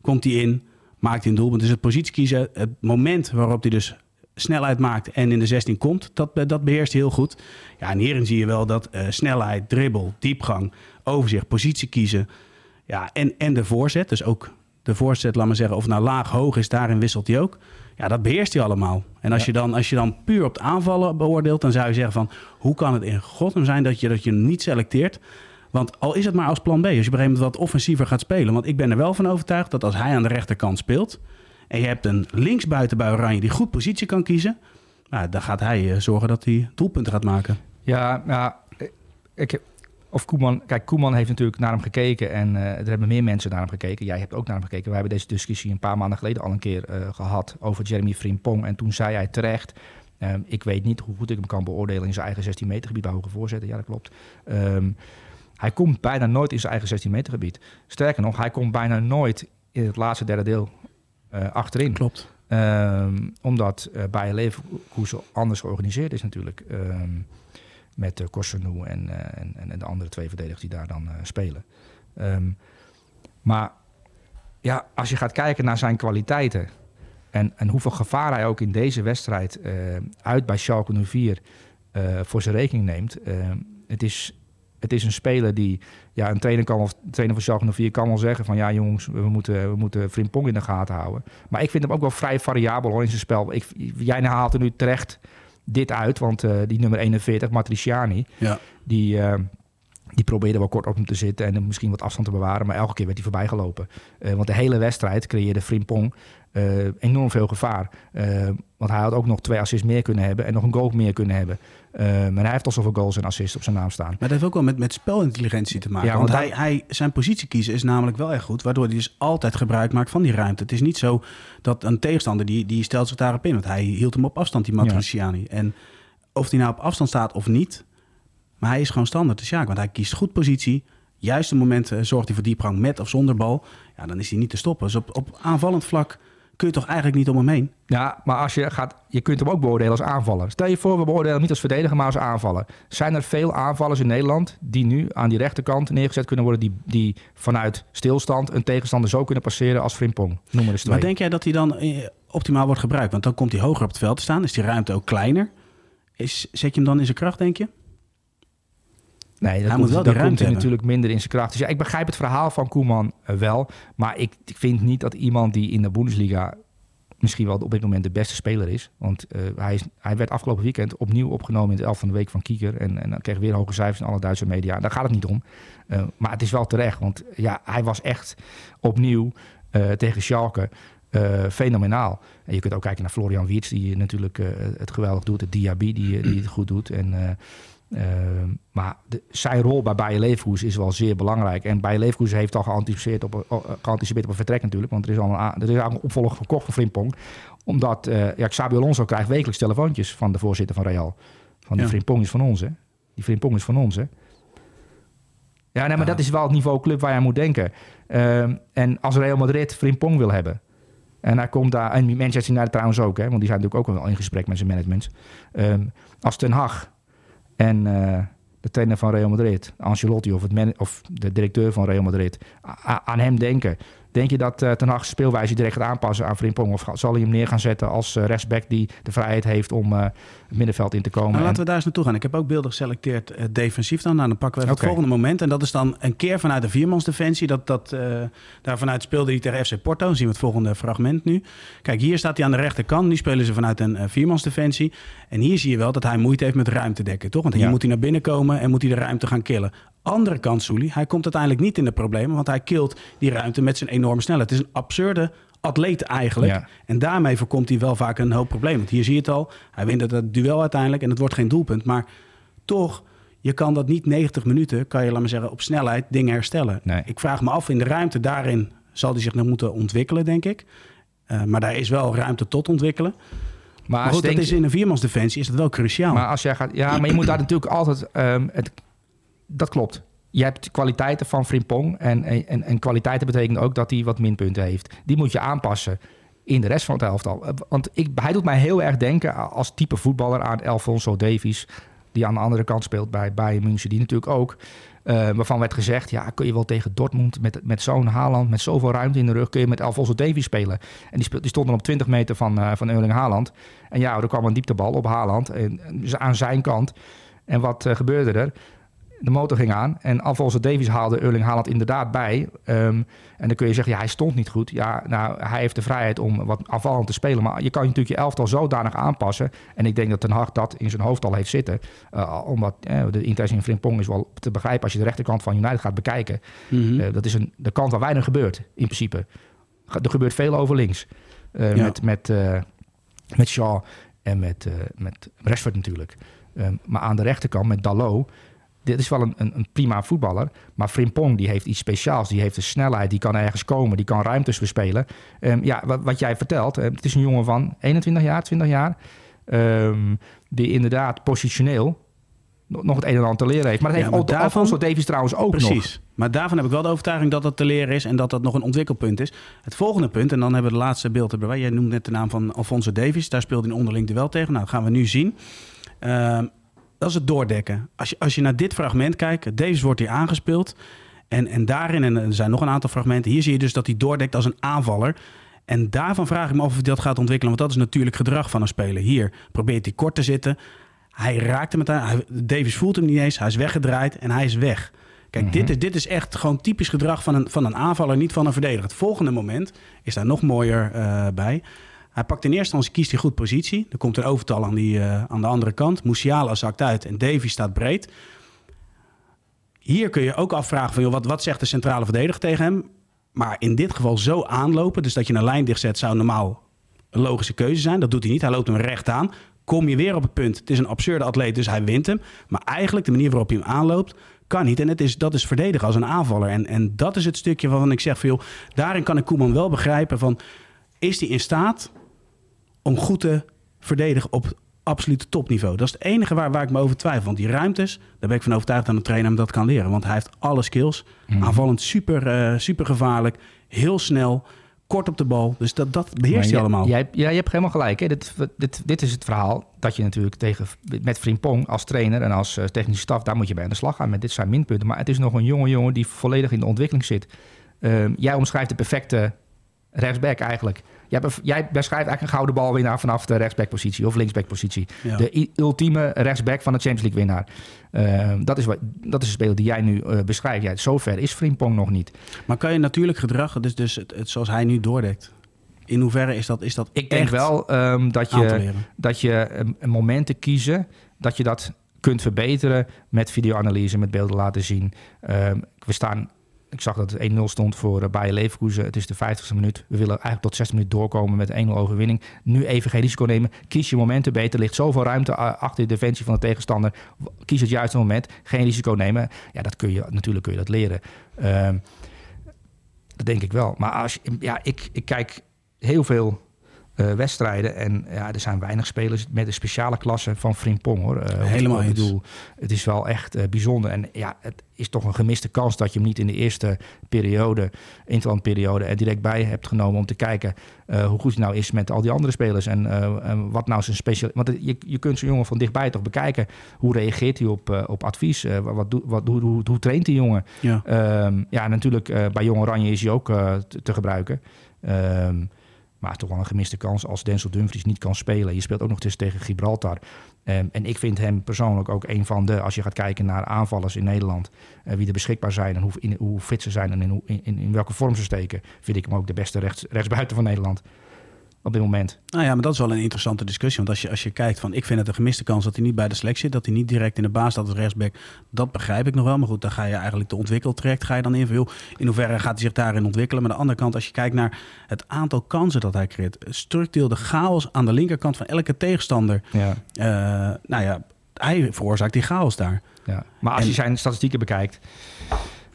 komt hij in. Maakt hij een doelpunt. Dus het positie kiezen. Het moment waarop hij dus snelheid maakt en in de 16 komt, dat, dat beheerst hij heel goed. Ja, en hierin zie je wel dat uh, snelheid, dribbel, diepgang, overzicht, positie kiezen. Ja, en, en de voorzet. Dus ook de voorzet, laat maar zeggen, of nou laag, hoog is, daarin wisselt hij ook. Ja, dat beheerst hij allemaal. En als, je, dan, als je dan puur op het aanvallen beoordeelt, dan zou je zeggen van... hoe kan het in godsnaam zijn dat je, dat je niet selecteert? Want al is het maar als plan B, als je op een gegeven moment wat offensiever gaat spelen. Want ik ben er wel van overtuigd dat als hij aan de rechterkant speelt... en je hebt een linksbuiten bij Oranje die goed positie kan kiezen... Nou, dan gaat hij eh, zorgen dat hij doelpunten gaat maken. Ja, nou, ik, of Koeman, kijk, Koeman heeft natuurlijk naar hem gekeken en uh, er hebben meer mensen naar hem gekeken. Jij hebt ook naar hem gekeken. We hebben deze discussie een paar maanden geleden al een keer uh, gehad over Jeremy Frimpong. En toen zei hij terecht, um, ik weet niet hoe goed ik hem kan beoordelen in zijn eigen 16 meter gebied bij hoge voorzetten. Ja, dat klopt. Um, hij komt bijna nooit in zijn eigen 16 meter gebied. Sterker nog, hij komt bijna nooit in het laatste derde deel uh, achterin. Klopt. Um, omdat bij Leverkusen anders georganiseerd is natuurlijk met uh, en, uh, en, en, de andere twee verdedigers die daar dan uh, spelen. Um, maar ja, als je gaat kijken naar zijn kwaliteiten en, en hoeveel gevaar hij ook in deze wedstrijd uit bij Schalke 04 voor zijn rekening neemt. het, is, het is een speler die, ja, een trainer, kan, of, trainer van Schalke 04 kan wel zeggen van ja jongens, we moeten, we moeten Frimpong in de gaten houden. Maar ik vind hem ook wel vrij variabel hoor in zijn spel. Ik, jij haalt er nu terecht dit uit. Want uh, die nummer 41, Matriciani, ja. die, uh, die probeerde wel kort op hem te zitten en misschien wat afstand te bewaren. Maar elke keer werd hij voorbij gelopen. Uh, want de hele wedstrijd creëerde Frimpong enorm veel gevaar. want hij had ook nog twee assists meer kunnen hebben en nog een goal meer kunnen hebben. En hij heeft al zoveel goals en assists op zijn naam staan. Maar dat heeft ook wel met, met spelintelligentie te maken. Ja, want, hij, hij, zijn positie kiezen is namelijk wel erg goed. Waardoor hij dus altijd gebruik maakt van die ruimte. Het is niet zo dat een tegenstander die, die stelt zich daarop in. Want hij hield hem op afstand, die Matriciani. Ja. En of hij nou op afstand staat of niet. Maar hij is gewoon standaard. Dus ja, want hij kiest goed positie. Juiste momenten zorgt hij voor diepgang met of zonder bal. Ja, dan is hij niet te stoppen. Dus op, op aanvallend vlak kun je toch eigenlijk niet om hem heen? Ja, maar als je gaat, je kunt hem ook beoordelen als aanvaller. Stel je voor, we beoordelen hem niet als verdediger, maar als aanvaller. Zijn er veel aanvallers in Nederland die nu aan die rechterkant neergezet kunnen worden, die, die vanuit stilstand een tegenstander zo kunnen passeren als Frimpong? Noem maar eens twee. Maar denk jij dat hij dan eh, optimaal wordt gebruikt? Want dan komt hij hoger op het veld te staan, is die ruimte ook kleiner. Is, zet je hem dan in zijn kracht, denk je? Nee, dat, komt, wel komt hij natuurlijk minder in zijn kracht. Dus ja, ik begrijp het verhaal van Koeman uh, wel. Maar ik, ik, vind niet dat iemand die in de Bundesliga misschien wel op dit moment de beste speler is. Want uh, hij, is, hij werd afgelopen weekend opnieuw opgenomen in de elf van de week van Kieker. En, en dan kreeg weer hoge cijfers in alle Duitse media. Daar gaat het niet om. Uh, maar het is wel terecht. Want ja, hij was echt opnieuw tegen Schalke fenomenaal. En je kunt ook kijken naar Florian Wirtz, die natuurlijk het geweldig doet. Het Diaby, die, die het goed doet. En uh, maar de, zijn rol bij Bayer Leverkusen is wel zeer belangrijk. En Bayer Leverkusen heeft al geanticipeerd op, uh, geanticipeerd op een vertrek natuurlijk. Want er is al een, er is al een opvolger gekocht van Frimpong. Omdat uh, ja, Xabi Alonso krijgt wekelijks telefoontjes van de voorzitter van Real. Van die ja. Frimpong is van ons, hè. Die Frimpong is van ons, hè. Ja, nee, maar ja. dat is wel het niveau club waar je aan moet denken. Ehm, en als Real Madrid Frimpong wil hebben... En hij komt daar, en Manchester United trouwens ook, hè, want die zijn natuurlijk ook wel in gesprek met zijn management. Um, als Ten Hag en uh, de trainer van Real Madrid, Ancelotti of, het of de directeur van Real Madrid, aan hem denken. Denk je dat uh, Ten Hag speelwijze direct gaat aanpassen aan Frimpong? Of zal hij hem neer gaan zetten als uh, rechtsback die de vrijheid heeft om uh, het middenveld in te komen? Nou, laten we daar eens naartoe gaan. Ik heb ook beelden geselecteerd defensief dan. Nou, dan pakken we even okay. het volgende moment. En dat is dan een keer vanuit de viermansdefensie. Dat, dat, daar vanuit speelde hij tegen FC Porto. Dan zien we het volgende fragment nu. Kijk, hier staat hij aan de rechterkant. Nu spelen ze vanuit een viermansdefensie. En hier zie je wel dat hij moeite heeft met ruimte dekken, toch? Want hier ja. moet hij naar binnen komen en moet hij de ruimte gaan killen. Andere kant, Soelie, hij komt uiteindelijk niet in de problemen, want hij kilt die ruimte met zijn enorme snelheid. Het is een absurde atleet eigenlijk. Ja. En daarmee voorkomt hij wel vaak een hoop problemen. Want hier zie je het al, hij wint het duel uiteindelijk en het wordt geen doelpunt. Maar toch, je kan dat niet 90 minuten, kan je, laat maar zeggen, op snelheid dingen herstellen. Nee. Ik vraag me af, in de ruimte daarin zal hij zich nog moeten ontwikkelen, denk ik. maar daar is wel ruimte tot ontwikkelen. Maar, maar goed, dat is in een viermansdefensie is dat wel cruciaal. Maar als jij gaat, ja, maar je moet daar natuurlijk altijd. Um, het, dat klopt. Je hebt kwaliteiten van Frimpong. En, en, en kwaliteiten betekent ook dat hij wat minpunten heeft. Die moet je aanpassen in de rest van het elftal. Want ik, hij doet mij heel erg denken als type voetballer aan Alfonso Davies. Die aan de andere kant speelt bij Bayern München. Die natuurlijk ook. Uh, waarvan werd gezegd, ja, kun je wel tegen Dortmund met, met zo'n Haaland, met zoveel ruimte in de rug, kun je met Alfonso Davies spelen. En die, die stond dan op 20 meter van, uh, van Erling Haaland. En ja, er kwam een dieptebal op Haaland, en, aan zijn kant. En wat gebeurde er? De motor ging aan. En Alfonso Davies haalde Erling Haaland inderdaad bij. Um, en dan kun je zeggen, ja, hij stond niet goed. Ja, nou, hij heeft de vrijheid om wat afvallend te spelen. Maar je kan natuurlijk je elftal zodanig aanpassen. En ik denk dat Ten Hag dat in zijn hoofd al heeft zitten. Uh, omdat uh, de intentie in Frimpong is wel te begrijpen... als je de rechterkant van United gaat bekijken. Mm -hmm. uh, dat is een, de kant waar weinig gebeurt, in principe. Er gebeurt veel over links. Ja. Met, met, met Shaw en met, met Rashford natuurlijk. Um, maar aan de rechterkant met Dalot dit is wel een, een, een, prima voetballer. Maar Frimpong die heeft iets speciaals. Die heeft de snelheid, die kan ergens komen, die kan ruimtes bespelen. Um, ja, wat, wat, jij vertelt, uh, het is een jongen van 21 jaar, 20 jaar. Um, die inderdaad positioneel nog het een en ander te leren heeft. Maar dat heeft daarvan, Alfonso Davies trouwens ook precies. nog. Precies. Maar daarvan heb ik wel de overtuiging dat dat te leren is... en dat dat nog een ontwikkelpunt is. Het volgende punt, en dan hebben we de laatste beeld erbij. Jij noemt net de naam van Alfonso Davies. Daar speelde hij onderling duel tegen. Nou, dat gaan we nu zien. Dat is het doordekken. Als je, als je naar dit fragment kijkt, Davis wordt hier aangespeeld. En, en daarin, en er zijn nog een aantal fragmenten, hier zie je dus dat hij doordekt als een aanvaller. En daarvan vraag ik me af of hij dat gaat ontwikkelen. Want dat is natuurlijk gedrag van een speler. Hier probeert hij kort te zitten. Hij raakt hem meteen. Davis voelt hem niet eens. Hij is weggedraaid en hij is weg. Kijk, mm -hmm. dit, is, dit is echt gewoon typisch gedrag van een, van een aanvaller, niet van een verdediger. Het volgende moment is daar nog mooier uh, bij. Hij pakt in eerste instantie, kiest hij goed positie. Er komt een overtal aan, die, uh, aan de andere kant. Musiala zakt uit en Davy staat breed. Hier kun je ook afvragen van, wat, wat zegt de centrale verdediger tegen hem? Maar in dit geval zo aanlopen, dus dat je een lijn dichtzet, zou normaal een logische keuze zijn. Dat doet hij niet. Hij loopt hem recht aan. Kom je weer op het punt. Het is een absurde atleet, dus hij wint hem. Maar eigenlijk de manier waarop hij hem aanloopt, kan niet. En het is, dat is verdedigen als een aanvaller. En, en dat is het stukje waarvan ik zeg, veel. daarin kan ik Koeman wel begrijpen van... is hij in staat om goed te verdedigen op absolute topniveau. Dat is het enige waar, waar ik me over twijfel. Want die ruimtes, daar ben ik van overtuigd dat een trainer hem dat kan leren. Want hij heeft alle skills. Mm. Aanvallend super, uh, super gevaarlijk. Heel snel. Kort op de bal. Dus dat, dat beheerst hij allemaal. Jij, ja, je hebt helemaal gelijk. Hè? Dit, dit, dit is het verhaal dat je natuurlijk tegen, met Frimpong als trainer en als uh, technische staf... daar moet je bij aan de slag gaan met dit zijn minpunten. Maar het is nog een jonge jongen die volledig in de ontwikkeling zit. Uh, jij omschrijft de perfecte rechtsback eigenlijk. Jij, jij beschrijft eigenlijk een gouden balwinnaar vanaf de rechtsbackpositie of linksbackpositie. Ja. De ultieme rechtsback van de Champions League winnaar. Uh, dat, is wat, dat is de speler die jij nu uh, beschrijft. Ja, zover is Frimpong nog niet. Maar kan je natuurlijk gedrag, dus, dus het, het, zoals hij nu doordekt... In hoeverre is dat, is dat Ik denk wel um, dat je, dat je um, momenten kiezen... dat je dat kunt verbeteren met videoanalyse, met beelden laten zien. Um, we staan ik zag dat het 1-0 stond voor uh, Bayer Leverkusen. Het is de 50ste minuut. We willen eigenlijk tot 60 minuten doorkomen met 1-0 overwinning. Nu even geen risico nemen. Kies je momenten beter. Er ligt zoveel ruimte achter de defensie van de tegenstander. Kies het juiste moment. Geen risico nemen. Ja, dat kun je, natuurlijk kun je dat leren. Uh, dat denk ik wel. Maar als, ja, ik, ik kijk heel veel uh, wedstrijden. En ja, er zijn weinig spelers met een speciale klasse van Frimpong hoor. Uh, Helemaal ik bedoel, Het is wel echt uh, bijzonder. En ja, het is toch een gemiste kans dat je hem niet in de eerste periode, interlandperiode, er direct bij hebt genomen om te kijken hoe goed hij nou is met al die andere spelers. En, en wat nou zijn speciaal. Want je, je kunt zo'n jongen van dichtbij toch bekijken. Hoe reageert hij op, op advies? wat, doet, wat, hoe, hoe, hoe, traint die jongen? Ja, um, ja natuurlijk bij Jong Oranje is hij ook te, te, gebruiken. Um, maar toch wel een gemiste kans als Denzel Dumfries niet kan spelen. Je speelt ook nog eens tegen Gibraltar. Um, en ik vind hem persoonlijk ook een van de, als je gaat kijken naar aanvallers in Nederland, uh, wie er beschikbaar zijn en hoe, hoe fit ze zijn en in, in, in, welke vorm ze steken, vind ik hem ook de beste rechts, rechtsbuiten van Nederland op dit moment. Nou ja, maar dat is wel een interessante discussie. Want als je, als je kijkt van, ik vind het een gemiste kans dat hij niet bij de selectie zit. Dat hij niet direct in de baas staat als rechtsback. Dat begrijp ik nog wel. Maar goed, dan ga je eigenlijk de ontwikkeltraject ga je dan in. In hoeverre gaat hij zich daarin ontwikkelen? Maar aan de andere kant, als je kijkt naar het aantal kansen dat hij creëert. Structureel de chaos aan de linkerkant van elke tegenstander. Ja. Uh, nou ja, hij veroorzaakt die chaos daar. Ja. Maar als en, je zijn statistieken bekijkt...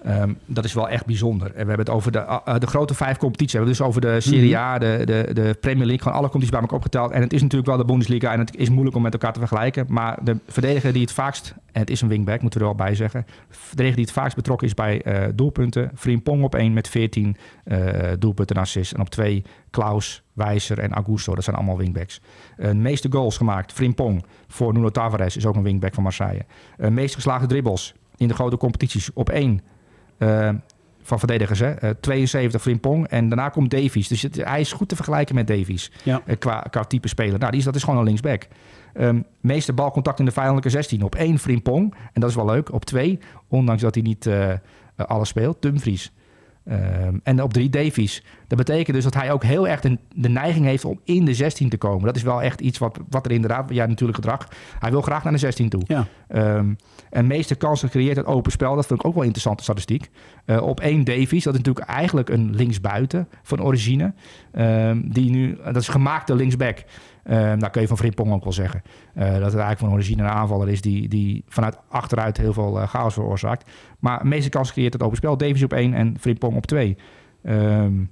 Ehm, dat is wel echt bijzonder. En we hebben het over de, uh, de grote vijf competities. We hebben dus over de Serie A, de, de, de Premier League, gewoon alle competities bij elkaar opgeteld. En het is natuurlijk wel de Bundesliga en het is moeilijk om met elkaar te vergelijken. Maar de verdediger die het vaakst, en het is een wingback, moeten we er wel bij zeggen. De verdediger die het vaakst betrokken is bij uh, doelpunten. Pong op 1 met 14 uh, doelpunten en assists. En op 2 Klaus, Wijzer en Augusto. Dat zijn allemaal wingbacks. de meeste goals gemaakt, Frimpong voor Nuno Tavares is ook een wingback van Marseille. De meest geslaagde dribbles in de grote competities op 1 uh, van verdedigers. Hè? Uh, 72 Frimpong en daarna komt Davies. Dus het, hij is goed te vergelijken met Davies ja. uh, qua, qua type speler. Nou, die is, dat is gewoon een linksback. Um, meeste balcontact in de vijandelijke 16 op 1 Frimpong. En dat is wel leuk. Op 2, ondanks dat hij niet uh, alles speelt, Dumfries. Um, en op drie Davies. Dat betekent dus dat hij ook heel erg de, de, neiging heeft om in de 16 te komen. Dat is wel echt iets wat, wat er inderdaad, ja, natuurlijk gedrag. Hij wil graag naar de 16 toe. Ja. Um, en meeste kansen creëert het open spel. Dat vind ik ook wel een interessante statistiek. Uh, op één Davies, dat is natuurlijk eigenlijk een linksbuiten van origine. Um, die nu, dat is gemaakte linksback. Nou kun je van Frimpong ook wel zeggen. Uh, dat het eigenlijk van origine een aanvaller is die, die vanuit achteruit heel veel uh, chaos veroorzaakt. Maar de meeste kansen creëert het open spel. Davies op één en Frimpong op twee. Um,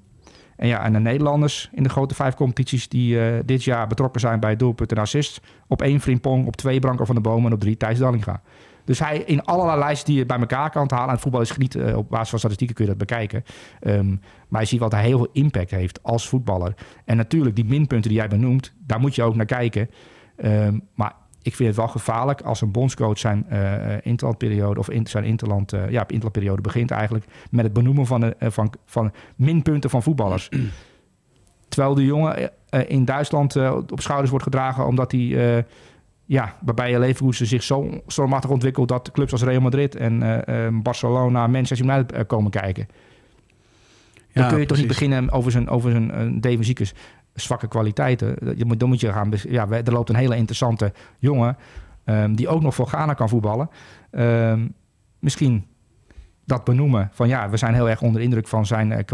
en ja, en de Nederlanders in de grote vijf competities die dit jaar betrokken zijn bij doelpunt en assist. Op één Frimpong, op twee Branko van de Bomen en op drie Thijs Dallinga. Dus hij in allerlei lijsten die je bij elkaar kan halen. En het voetbal is niet uh, op basis van statistieken kun je dat bekijken. Um, maar je ziet wat hij heel veel impact heeft als voetballer. En natuurlijk, die minpunten die jij benoemt, daar moet je ook naar kijken. Um, maar ik vind het wel gevaarlijk als een bondscoach zijn uh, interlandperiode of in, zijn interland, uh, ja, interlandperiode begint eigenlijk met het benoemen van, de, van, van minpunten van voetballers. Terwijl de jongen in Duitsland op schouders wordt gedragen omdat hij ja, waarbij Leverkusen zich zo stormachtig ontwikkelt dat clubs als Real Madrid en uh, Barcelona, Manchester United uh, komen kijken. Dan kun je toch niet beginnen over zijn, over zijn uh, zwakke kwaliteiten. Je moet, dan moet je gaan. Ja, er loopt een hele interessante jongen um, die ook nog voor Ghana kan voetballen. Um, misschien dat benoemen van ja, we zijn heel erg onder indruk van zijn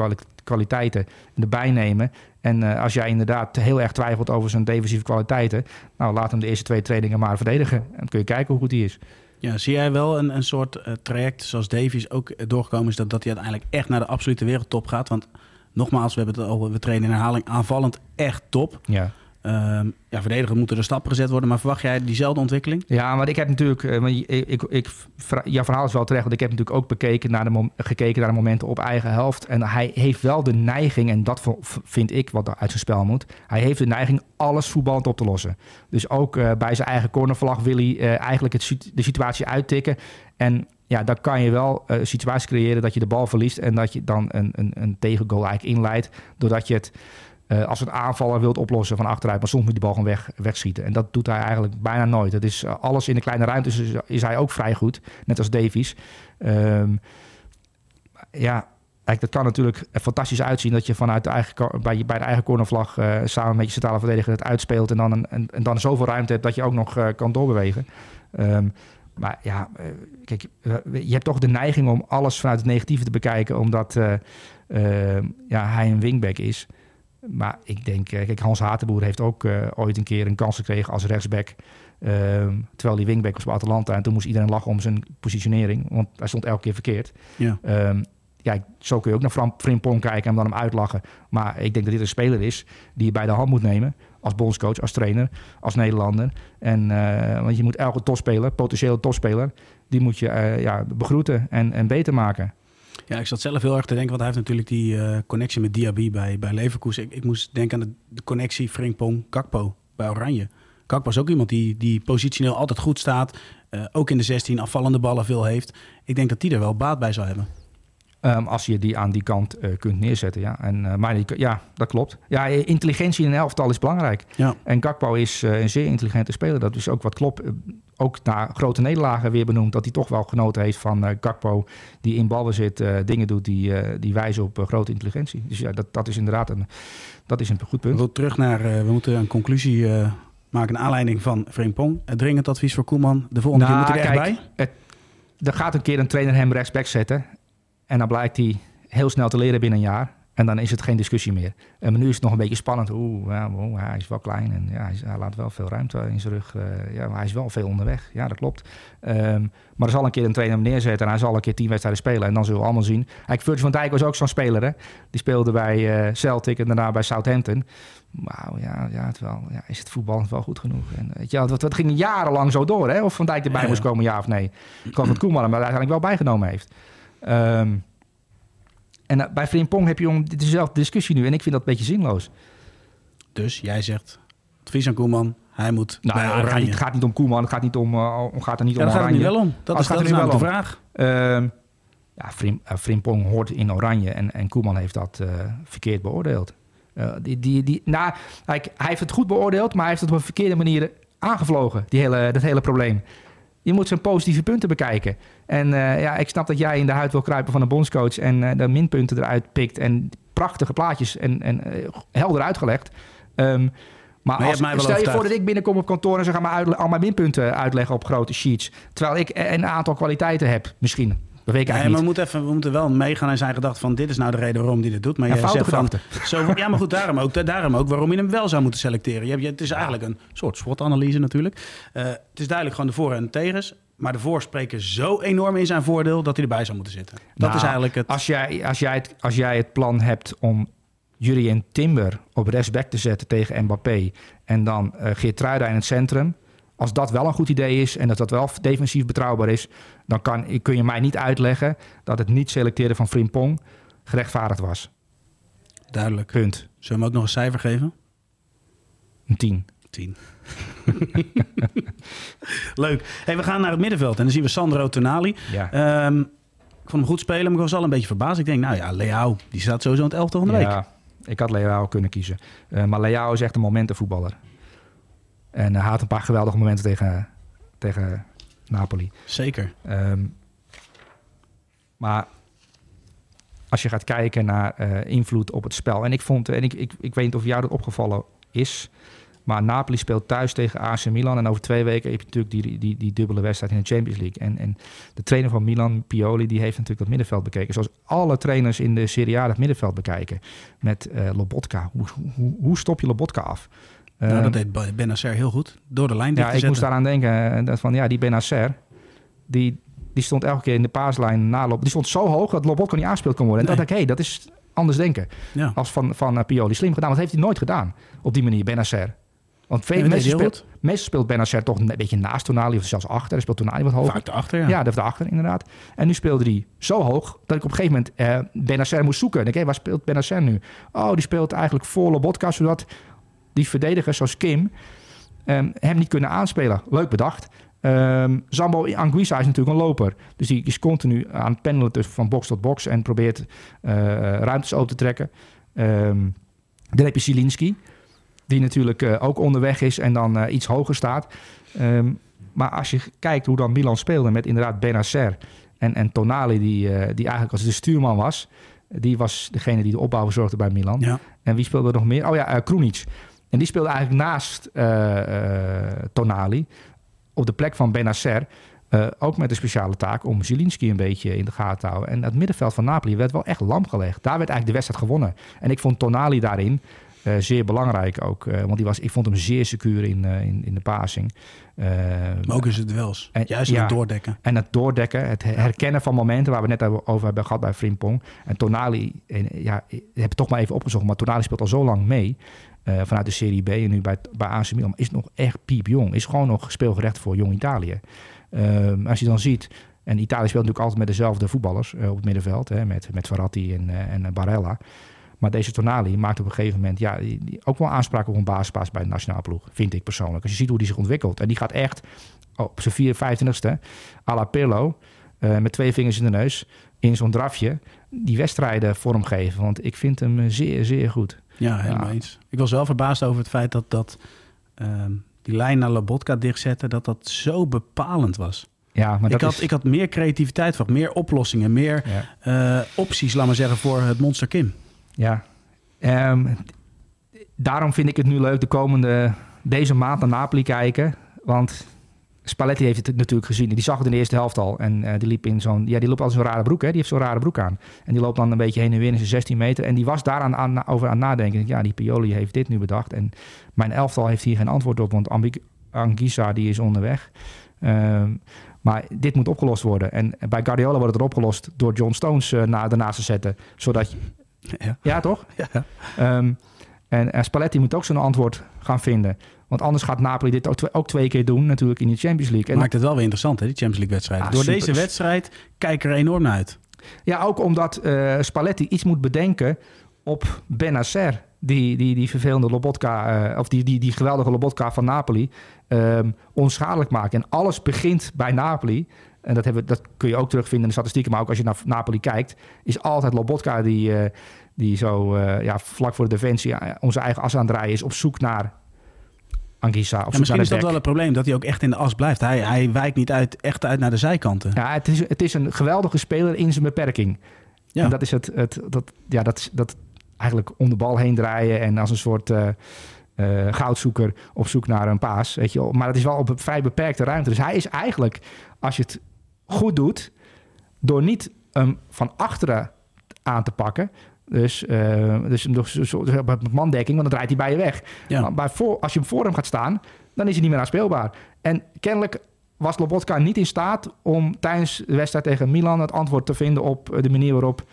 kwaliteiten erbij nemen. En uh, als jij inderdaad heel erg twijfelt over zijn defensieve kwaliteiten, nou laat hem de eerste twee trainingen maar verdedigen. En dan kun je kijken hoe goed hij is. Ja, zie jij wel een, een soort uh, traject zoals Davies ook doorgekomen is, dat, dat hij uiteindelijk echt naar de absolute wereldtop gaat? Want nogmaals, we hebben het over, we trainen in herhaling aanvallend echt top. Ja. Um, ja, verdediger moeten er stappen gezet worden, maar verwacht jij diezelfde ontwikkeling? Ja, maar ik heb natuurlijk, uh, ik, ik, ik, jouw verhaal is wel terecht, want ik heb natuurlijk ook bekeken naar de gekeken naar de momenten op eigen helft. En hij heeft wel de neiging, en dat vind ik wat uit zijn spel moet, hij heeft de neiging alles voetballend op te lossen. Dus ook uh, bij zijn eigen cornervlag wil hij uh, eigenlijk de situatie uittikken. En ja, dan kan je wel een situatie creëren dat je de bal verliest en dat je dan een, een, een tegengoal eigenlijk inleidt, doordat je het uh, als een aanvaller wilt oplossen van achteruit. Maar soms moet die bal gewoon weg, wegschieten. En dat doet hij eigenlijk bijna nooit. Het is uh, alles in de kleine ruimtes is, hij ook vrij goed. Net als Davies. Um, ja, dat kan natuurlijk fantastisch uitzien dat je vanuit de eigen, bij, bij de eigen cornervlag uh, samen met je centrale verdediger het uitspeelt. En dan, een, en, dan zoveel ruimte hebt dat je ook nog kan doorbewegen. Um, maar ja, kijk, je hebt toch de neiging om alles vanuit het negatieve te bekijken, omdat ja, hij een wingback is. Maar ik denk, eh, kijk, Hans Hatenboer heeft ook uh, ooit een keer een kans gekregen als rechtsback. Uh, terwijl hij wingback was bij Atalanta. En toen moest iedereen lachen om zijn positionering. Want hij stond elke keer verkeerd. Ja. Um, ja, zo kun je ook naar Frimpong kijken en dan hem uitlachen. Maar ik denk dat dit een speler is die je bij de hand moet nemen. Als bondscoach, als trainer, als Nederlander. En, uh, want je moet elke topspeler, potentiële topspeler... die moet je ja, begroeten en, en beter maken. Ja, ik zat zelf heel erg te denken, want hij heeft natuurlijk die uh, connectie met Diaby bij, bij Leverkusen. Ik, ik moest denken aan de, de connectie Frimpong Kakpo bij Oranje. Kakpo is ook iemand die, die positioneel altijd goed staat. Uh, ook in de 16 afvallende ballen veel heeft. Ik denk dat die er wel baat bij zou hebben. Um, als je die aan die kant uh, kunt neerzetten. Ja. En, maar die, ja, dat klopt. Ja, intelligentie in een elftal is belangrijk. Ja. En Kakpo is een zeer intelligente speler. Dat is ook wat klopt. Ook na grote nederlagen weer benoemd. Dat hij toch wel genoten heeft van Kakpo. Die in balbezit dingen doet die, die wijzen op grote intelligentie. Dus ja, dat, dat is inderdaad een, dat is een goed punt. We, terug naar, we moeten een conclusie maken. Naar aanleiding van Frimpong. Het dringend advies voor Koeman. De volgende nou, keer moet er echt bij. Het, er gaat een keer een trainer hem rechtsback zetten. En dan blijkt hij heel snel te leren binnen een jaar. En dan is het geen discussie meer. En nu is het nog een beetje spannend. Oeh, ja, hij is wel klein en ja, hij, laat wel veel ruimte in zijn rug. Uh, ja, maar hij is wel veel onderweg. Ja, dat klopt. Ehm, maar er zal een keer een trainer neerzetten en hij zal een keer tien wedstrijden spelen. En dan zullen we allemaal zien. Eigenlijk Virgil van Dijk was ook zo'n speler. Hè? Die speelde bij uh, Celtic en daarna bij Southampton. Wauw, ja, ja, het wel, ja, is het voetbal wel goed genoeg? En, weet je, dat, dat ging jarenlang zo door, hè? Of Van Dijk erbij moest komen, ja of nee. Ik geloof dat Koeman hem uiteindelijk wel bijgenomen heeft. Um, en uh, bij Frimpong heb je om dezelfde discussie nu. En ik vind dat een beetje zinloos. Dus jij zegt, advies aan Koeman, hij moet nou, ja, het, gaat niet, gaat niet om Koeman, het gaat, niet om, uh, gaat er niet ja, om Oranje. gaat er niet wel om. Dat, oh, is, gaat er nu wel de vraag. Uh, ja, Frim, uh, Frimpong hoort in Oranje en, en Koeman heeft dat verkeerd beoordeeld. die, die, die, nou, hij, hij heeft het goed beoordeeld, maar hij heeft het op een verkeerde manier aangevlogen, die hele, dat hele probleem. Je moet zijn positieve punten bekijken. En uh, ja, ik snap dat jij in de huid wil kruipen van een bondscoach en uh, de minpunten eruit pikt en prachtige plaatjes en, en uh, helder uitgelegd. Um, maar, als, stel je voor dat ik binnenkom op kantoor en ze gaan me uit, al mijn minpunten uitleggen op grote sheets. Terwijl ik een aantal kwaliteiten heb, misschien. Dat weet ik nee, maar we moeten, even, we moeten wel meegaan in zijn gedachte van dit is nou de reden waarom hij dit doet. Maar ja, je zegt van, zo, ja, maar goed, daarom ook, daarom ook waarom je hem wel zou moeten selecteren. Je hebt, het is eigenlijk een soort SWOT-analyse natuurlijk. Uh, het is duidelijk gewoon de voor- en de tegens. Maar de voorspreken zo enorm in zijn voordeel dat hij erbij zou moeten zitten. Dat nou, is eigenlijk het. Als jij, als, jij het, als jij het plan hebt om Jurien Timber op rechtsback te zetten tegen Mbappé. en dan uh, Geertruida in het centrum. Als dat wel een goed idee is en dat dat wel defensief betrouwbaar is, dan kan, kun je mij niet uitleggen dat het niet selecteren van Frimpong gerechtvaardigd was. Duidelijk. Punt. Zullen we hem ook nog een cijfer geven? Een 10. 10. Leuk. Hey, we gaan naar het middenveld en dan zien we Sandro Tonali. Ja. Um, ik vond hem goed spelen, maar ik was al een beetje verbaasd. Ik denk, nou ja, Leao, die staat sowieso in het elftal van de ja, week. ik had Leao kunnen kiezen. Uh, maar Leao is echt een momentenvoetballer. En hij had een paar geweldige momenten tegen, tegen Napoli. Zeker. Um, maar als je gaat kijken naar uh, invloed op het spel. En ik vond, en ik, ik, ik weet niet of jou dat opgevallen is. Maar Napoli speelt thuis tegen AC Milan. En over twee weken heb je natuurlijk die, die, die dubbele wedstrijd in de Champions League. En, en de trainer van Milan, Pioli, die heeft natuurlijk dat middenveld bekeken. Zoals alle trainers in de Serie A het middenveld bekijken. Met uh, Lobotka. Hoe, hoe, hoe stop je Lobotka af? Nou, dat ehm, deed Benacer heel goed. Door de lijn Ja, ik moest daaraan denken. eh, Dat van, ja, die Benacer, die, die stond elke keer in de paaslijn naloop. Die stond zo hoog dat Lobotka niet aanspeeld kon worden. En Nee. dat dacht ik, hé, dat is anders denken. Ja. Als van, van uh, Pioli. Slim gedaan, want dat heeft hij nooit gedaan. Op die manier, Benacer. Want veel, meestal, hij speelt, meestal speelt Benacer toch een beetje naast Tonali of zelfs achter. Dan speelt Tonali wat hoger. Vaak erachter, ja. Ja, dat daarachter inderdaad. En nu speelde hij zo hoog dat ik op een gegeven moment eh Benacer moest zoeken. En ik denk, hé, waar speelt Benacer nu? Oh, die speelt eigenlijk voor Lobotka, zodat die verdedigers zoals Kim ehm, hem niet kunnen aanspelen. Leuk bedacht. Ehm Zambo Anguissa is natuurlijk een loper. Dus die is continu aan het pendelen tussen van box tot box en probeert eh, ruimtes open te trekken. Ehm dan heb je Zielinski, die natuurlijk eh, ook onderweg is en dan eh, iets hoger staat. Maar als je kijkt hoe dan Milan speelde met inderdaad Benacer en, en Tonali, die, die eigenlijk als de stuurman was. Die was degene die de opbouw verzorgde bij Milan. Ja. En wie speelde er nog meer? Oh ja, Krunic. En die speelde eigenlijk naast eh, eh, Tonali op de plek van Benacer. eh, ook met een speciale taak om Zielinski een beetje in de gaten te houden. En het middenveld van Napoli werd wel echt lam gelegd. Daar werd eigenlijk de wedstrijd gewonnen. En ik vond Tonali daarin zeer belangrijk ook. want die was, ik vond hem zeer secuur in, in, in de passing. Eh, Maar ook is het. En- Juist ja. het doordekken. en het doordekken, het herkennen van momenten waar we net over hebben gehad bij Frimpong. En Tonali, en ja, ik heb het toch maar even opgezocht, maar Tonali speelt al zo lang mee. eh, vanuit de Serie B en nu bij, bij AC Milan. Is nog echt piepjong. Is gewoon nog speelgerecht voor jong Italië. Ehm, als je dan ziet, en Italië speelt natuurlijk altijd met dezelfde voetballers eh, op het middenveld. Hè, met, met Verratti en, en Barella. Maar deze Tonali maakt op een gegeven moment ja, ook wel aanspraak op een basisplaats bij de nationale ploeg. Vind ik persoonlijk. Als je ziet hoe die zich ontwikkelt. En die gaat echt op zijn 4, 25ste, à la Pirlo, eh, met twee vingers in de neus, in zo'n drafje, die wedstrijden vormgeven. Want ik vind hem eh, zeer, zeer goed. Ja, helemaal Ja. eens. Ik was wel verbaasd over het feit dat, dat ehm, die lijn naar Lobotka dichtzetten, dat dat zo bepalend was. Ja, maar ik, had, is... ik had meer creativiteit verwacht, meer oplossingen, meer ja. eh, opties, laat maar zeggen, voor het monster Kim. Ja. Ehm, daarom vind ik het nu leuk de komende, deze maand naar Napoli kijken. Want Spalletti heeft het natuurlijk gezien. Die zag het in de eerste helft al. En uh, die liep in zo'n. Ja, die loopt al zo'n rare broek. Hè? Die heeft zo'n rare broek aan. En die loopt dan een beetje heen en weer in zijn 16 meter. En die was daaraan aan, over aan nadenken. Ja, die Pioli heeft dit nu bedacht. En mijn elftal heeft hier geen antwoord op. Want Anguissa die is onderweg. Ehm, maar dit moet opgelost worden. En bij Guardiola wordt het er opgelost door John Stones uh, na, ernaast te zetten. Zodat. Ja, ja toch? Ja. Um, en Spalletti moet ook zo'n antwoord gaan vinden. Want anders gaat Napoli dit ook, twee keer doen, natuurlijk in de Champions League. En Maakt het wel weer interessant, hè, die Champions League wedstrijd. Ah, Door deze wedstrijd kijk er enorm naar uit. Ja, ook omdat uh, Spalletti iets moet bedenken op Benacer. Die, die, die vervelende Lobotka, uh, of die, die, die geweldige Lobotka van Napoli, um, onschadelijk maken. En alles begint bij Napoli. En dat, hebben, dat kun je ook terugvinden in de statistieken. Maar ook als je naar Napoli kijkt, is altijd Lobotka die, uh, die zo ja, vlak voor de defensie onze eigen as aan het draaien is. Op zoek naar Anguissa. Of misschien is dat wel het probleem, dat hij ook echt in de as blijft. Hij, hij wijkt niet uit, echt uit naar de zijkanten. Ja, het is, het is een geweldige speler in zijn beperking. Ja. En dat is het, het dat, ja, dat, dat eigenlijk om de bal heen draaien en als een soort uh, goudzoeker op zoek naar een paas. Weet je, maar het is wel op een vrij beperkte ruimte. Dus hij is eigenlijk, als je het goed doet, door niet hem van achteren aan te pakken, dus, uh, dus, dus, dus, met mandekking, want dan draait hij bij je weg. Ja. Maar bij voor, als je voor hem gaat staan, dan is hij niet meer aanspeelbaar. En kennelijk was Lobotka niet in staat om tijdens de wedstrijd tegen Milan het antwoord te vinden op de manier waarop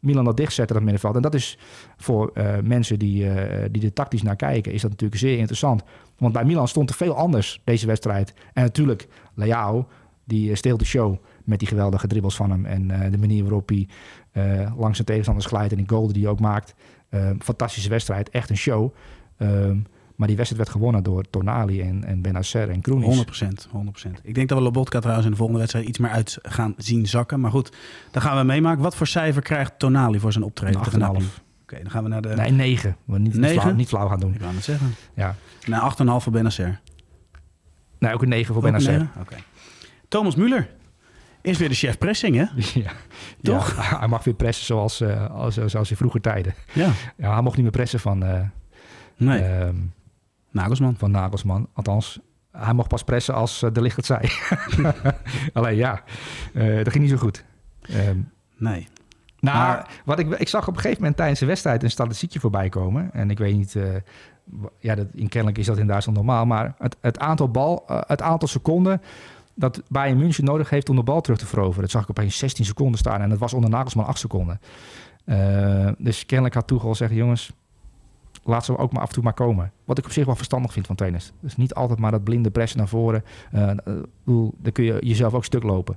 Milan dat dichtzette, dat middenveld. En dat is voor uh, mensen die, uh, die er tactisch naar kijken, is dat natuurlijk zeer interessant. Want bij Milan stond er veel anders deze wedstrijd. En natuurlijk, Leao, die steelt de show met die geweldige dribbles van hem. En uh, de manier waarop hij uh, langs zijn tegenstanders glijdt en die goal die hij ook maakt. Uh, fantastische wedstrijd, echt een show. Ehm, maar die wedstrijd werd gewonnen door Tonali en, en Benacer en Kroenis. 100%, 100%. Ik denk dat we Lobotka trouwens in de volgende wedstrijd iets meer uit gaan zien zakken. Maar goed, dan gaan we meemaken. Wat voor cijfer krijgt Tonali voor zijn optreden tegen Napoli? Oké, dan gaan we naar de... Nee, 9. We niet, 9? Niet, flauw, niet flauw gaan doen. Ik wou het zeggen. Ja. Naar 8,5 voor Benacer. Nee, ook een 9 voor Benacer. Oké. Thomas Müller is weer de chef pressing, hè? Ja. Toch? hij mag weer pressen zoals, uh, als, zoals in vroeger tijden. Ja. ja. Hij mocht niet meer pressen van... Uh, nee. Uh, Nagelsman. Van Nagelsman. Althans, hij mocht pas pressen als de licht het zei. Alleen ja, dat ging niet zo goed. Um, nee. Nou, maar, wat ik, ik zag op een gegeven moment tijdens de wedstrijd een statistiekje voorbij komen. En ik weet niet, ja, dat, in kennelijk is dat in Duitsland normaal. Maar het, het aantal bal, het aantal seconden dat Bayern München nodig heeft om de bal terug te veroveren. Dat zag ik opeens 16 seconden staan en dat was onder Nagelsman 8 seconden. Uh, dus kennelijk had Tuchel zeggen, jongens, laat ze ook maar af en toe maar komen. Wat ik op zich wel verstandig vind van trainers. Dus niet altijd maar dat blinde pressen naar voren. Uh, dan kun je jezelf ook stuk lopen.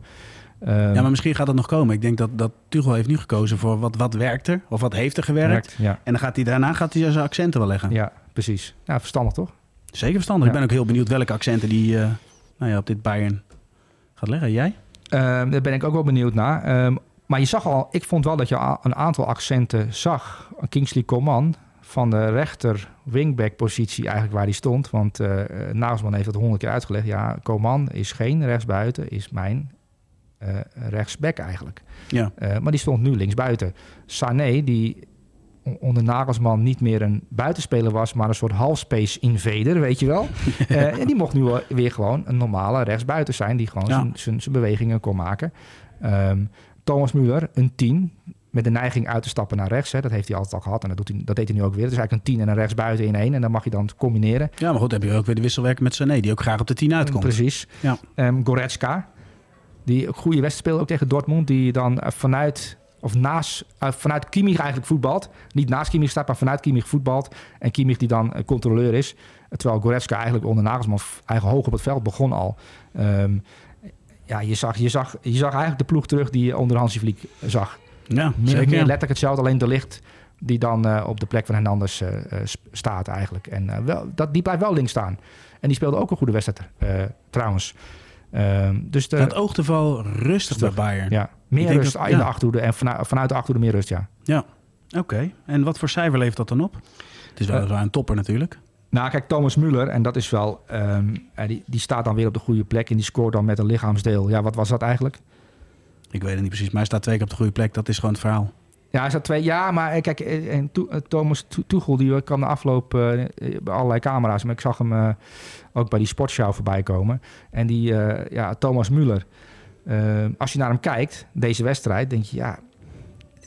Uh, ja, maar misschien gaat dat nog komen. Ik denk dat, dat Tuchel heeft nu gekozen voor wat, wat werkt er, of wat heeft er gewerkt. ja. En dan gaat hij daarna gaat hij zijn accenten wel leggen. Ja, precies. Ja, verstandig toch? Zeker verstandig. Ik ben ook heel benieuwd welke accenten die nou ja, op dit Bayern gaat leggen. Jij? Uh, daar ben ik ook wel benieuwd naar. Um, maar je zag al, ik vond wel dat je een aantal accenten zag. Kingsley Coman van de rechter wingback positie eigenlijk waar hij stond. Want uh, Nagelsman heeft dat honderd keer uitgelegd. Ja, Coman is geen rechtsbuiten, is mijn uh, rechtsback eigenlijk. Ja. Uh, maar die stond nu linksbuiten. Sané, die onder Nagelsman niet meer een buitenspeler was, maar een soort halfspace invader, weet je wel. uh, en die mocht nu weer gewoon een normale rechtsbuiten zijn, die gewoon zijn bewegingen kon maken. Um, Thomas Müller, een 10, met de neiging uit te stappen naar rechts. Hè. Dat heeft hij altijd al gehad en dat, doet hij, dat deed hij nu ook weer. Dus eigenlijk een 10 en een rechtsbuiten in één. En dan mag je dan combineren. Ja, maar goed, heb je ook weer de wisselwerking met Sané, die ook graag op de 10 uitkomt. Precies. Ja. Um, Goretzka, die goede wedstrijd speelde ook tegen Dortmund. Die dan vanuit of naast, uh, vanuit Kimmich eigenlijk voetbalt. Niet naast Kimmich staat, maar vanuit Kimmich voetbalt. En Kimmich die dan uh, controleur is. Terwijl Goretzka eigenlijk onder Nagelsman eigen hoog op het veld begon al. Um, ja, je zag, je, zag, je zag eigenlijk de ploeg terug die je onder Hansi Vliek zag. Ja, meer, zeker. Meer letterlijk hetzelfde, alleen de licht die dan uh, op de plek van Hernandez staat eigenlijk. En wel, dat, die blijft wel links staan. En die speelde ook een goede wedstrijd trouwens. Um, dus de, oogde wel rustig bij Bayern. Ja, meer rust in de achterhoede en vanuit, vanuit de achterhoede meer rust, ja. Ja, oké. En wat voor cijfer levert dat dan op? Het is wel uh, een topper natuurlijk. Nou, kijk, Thomas Müller, en dat is wel... Um, die, die staat dan weer op de goede plek en die scoort dan met een lichaamsdeel. Ja, wat was dat eigenlijk? Ik weet het niet precies, maar hij staat twee keer op de goede plek. Dat is gewoon het verhaal. Ja, hij zat twee jaar, maar kijk, en Thomas Tuchel die kwam de afloop uh, bij allerlei camera's, maar ik zag hem ook bij die sportshow voorbij komen. En die, ja, Thomas Müller, als je naar hem kijkt, deze wedstrijd, denk je, ja,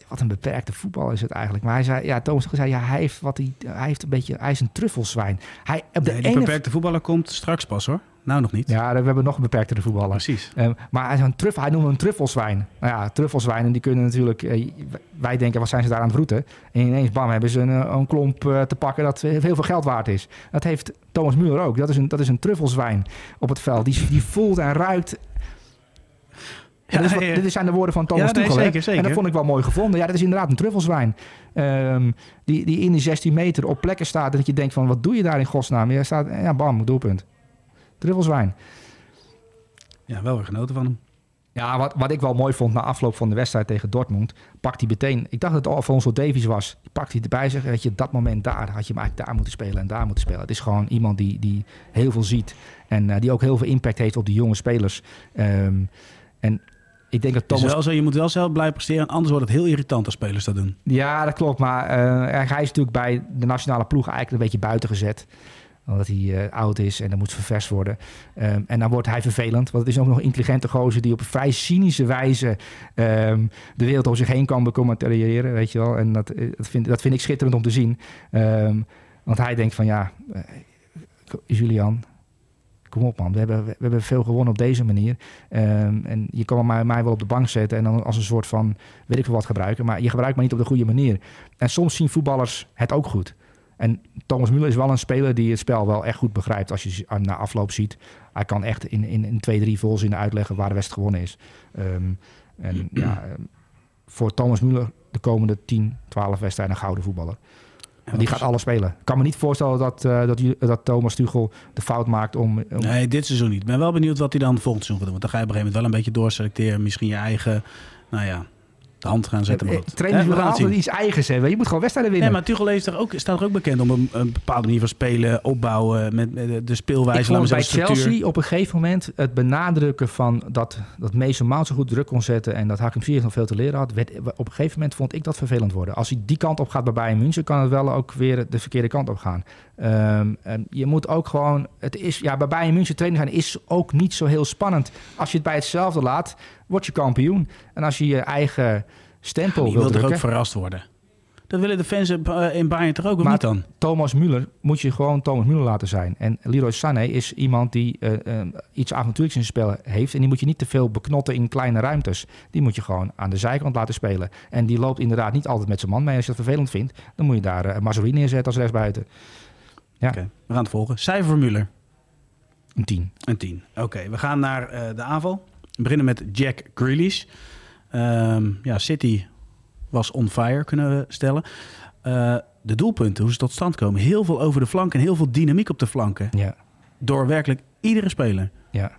wat een beperkte voetbal is het eigenlijk. Maar hij zei, ja, Thomas zei, ja, hij heeft wat hij, hij heeft een beetje, hij is een truffelswijn. Hij op de die beperkte voetballer komt straks pas hoor. Nou, nog niet. Ja, we hebben nog een beperktere voetballer. Precies. Um, maar hij, is een truffel, hij noemt een truffelswijn. Nou ja, truffelswijnen die kunnen natuurlijk... Uh, wij denken, wat zijn ze daar aan het roeten? En ineens, bam, hebben ze een, eh, een klomp uh, te pakken dat heel veel geld waard is. Dat heeft Thomas Muller ook. Dat is een, dat is een truffelswijn op het veld. Die, die voelt en ruikt ja, dit, is dit, zijn de woorden van Thomas ja, Tuchel. zeker, zeker. En dat vond ik wel mooi gevonden. Ja, dat is inderdaad een truffelswijn. Um, die, die in die 16 meter op plekken staat... dat je denkt van, wat doe je daar in godsnaam? Staat, ja, bam, doelpunt. Truffelswijn. Ja, wel weer genoten van hem. Ja, wat, wat ik wel mooi vond na afloop van de wedstrijd tegen Dortmund, pakt hij meteen. Ik dacht dat het Alfonso Davies was. Die pakt hij erbij zeggen, weet je, dat moment daar had je hem eigenlijk daar moeten spelen en daar moeten spelen. Het is gewoon iemand die, die heel veel ziet en uh, die ook heel veel impact heeft op die jonge spelers. Um, en ik denk dat Thomas... wel zo, je moet wel zelf blijven presteren, anders wordt het heel irritant als spelers dat doen. Ja, dat klopt. Maar uh, hij is natuurlijk bij de nationale ploeg eigenlijk een beetje buiten gezet omdat hij uh, oud is en dan moet ververs worden. Um, en dan wordt hij vervelend. Want het is ook nog een intelligente gozer die op een vrij cynische wijze um, de wereld om zich heen kan becommentariëren. Weet je wel. En dat, eh, dat, vind, dat vind ik schitterend om te zien. Um, want hij denkt van ja, uh, Julian, kom op man, we hebben, we hebben veel gewonnen op deze manier. En je kan mij, mij wel op de bank zetten en dan als een soort van, weet ik veel wat gebruiken. Maar je gebruikt me niet op de goede manier. En soms zien voetballers het ook goed. En Thomas Müller is wel een speler die het spel wel echt goed begrijpt. Als je na afloop ziet, hij kan echt in, in, in twee, drie volzinnen uitleggen waar de wedstrijd gewonnen is. Um, en ja, ehm, voor Thomas Müller de komende 10, 12 wedstrijden een gouden voetballer. Ja, die gaat alles spelen. Ik kan me niet voorstellen dat, uh, dat, dat Thomas Tuchel de fout maakt om, om, Nee, dit seizoen niet. Ik ben wel benieuwd wat hij dan volgend seizoen gaat doen. Want dan ga je op een gegeven moment wel een beetje doorselecteren. Misschien je eigen, nou ja, de hand gaan zetten. Maar Trainers willen altijd iets eigens hebben. Je moet gewoon wedstrijden winnen. Nee, maar Tuchel is er ook, staat er ook bekend om een, een bepaalde manier van spelen, opbouwen, met, met de speelwijze. Ik bij Chelsea op een gegeven moment het benadrukken van dat, dat Mason Mount zo goed druk kon zetten en dat Hakim Ziyech nog veel te leren had. Werd, op een gegeven moment vond ik dat vervelend worden. Als hij die kant op gaat bij Bayern München, kan het wel ook weer de verkeerde kant op gaan. Um, je moet ook gewoon, het is, ja, bij Bayern München trainen gaan is ook niet zo heel spannend. Als je het bij hetzelfde laat, word je kampioen. En als je je eigen stempel ja, wil drukken... ook verrast worden. Dat willen de fans in Bayern toch ook, of niet dan? Thomas Müller moet je gewoon Thomas Müller laten zijn. En Leroy Sané is iemand die uh, uh, iets avontuurlijks in zijn spel heeft. En die moet je niet te veel beknotten in kleine ruimtes. Die moet je gewoon aan de zijkant laten spelen. En die loopt inderdaad niet altijd met zijn man mee. Als je dat vervelend vindt, dan moet je daar uh, neerzetten als rechtsbuiten. Ja. Okay, we gaan het volgen. Cijfer voor Müller? Een 10. Een 10. Oké, we gaan naar de aanval. We beginnen met Jack Grealish. Um, ja, City was on fire, kunnen we stellen. Uh, de doelpunten, hoe ze tot stand komen. Heel veel over de flanken en heel veel dynamiek op de flanken. Ja. Door werkelijk iedere speler. Ja.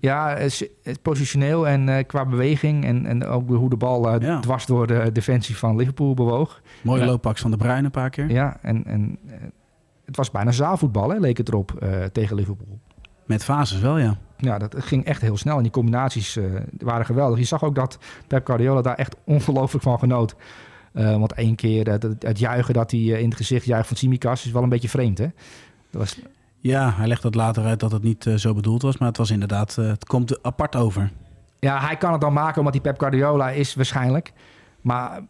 Ja, het positioneel en uh, qua beweging en, en ook hoe de bal uh, ja. dwars door de defensie van Liverpool bewoog. Mooie ja. looppaks van de Bruin een paar keer. Ja, en, en het was bijna zaalvoetbal, hè, leek het erop, tegen Liverpool. Met fases wel, ja. Ja, dat ging echt heel snel. En die combinaties uh, waren geweldig. Je zag ook dat Pep Guardiola daar echt ongelooflijk van genoot. Uh, want één keer het, het, juichen dat hij in het gezicht juicht van Simikas is wel een beetje vreemd, hè? Dat was... Ja, hij legt dat later uit dat het niet zo bedoeld was. Maar het was inderdaad, het komt apart over. Ja, hij kan het dan maken omdat hij Pep Guardiola is waarschijnlijk. Maar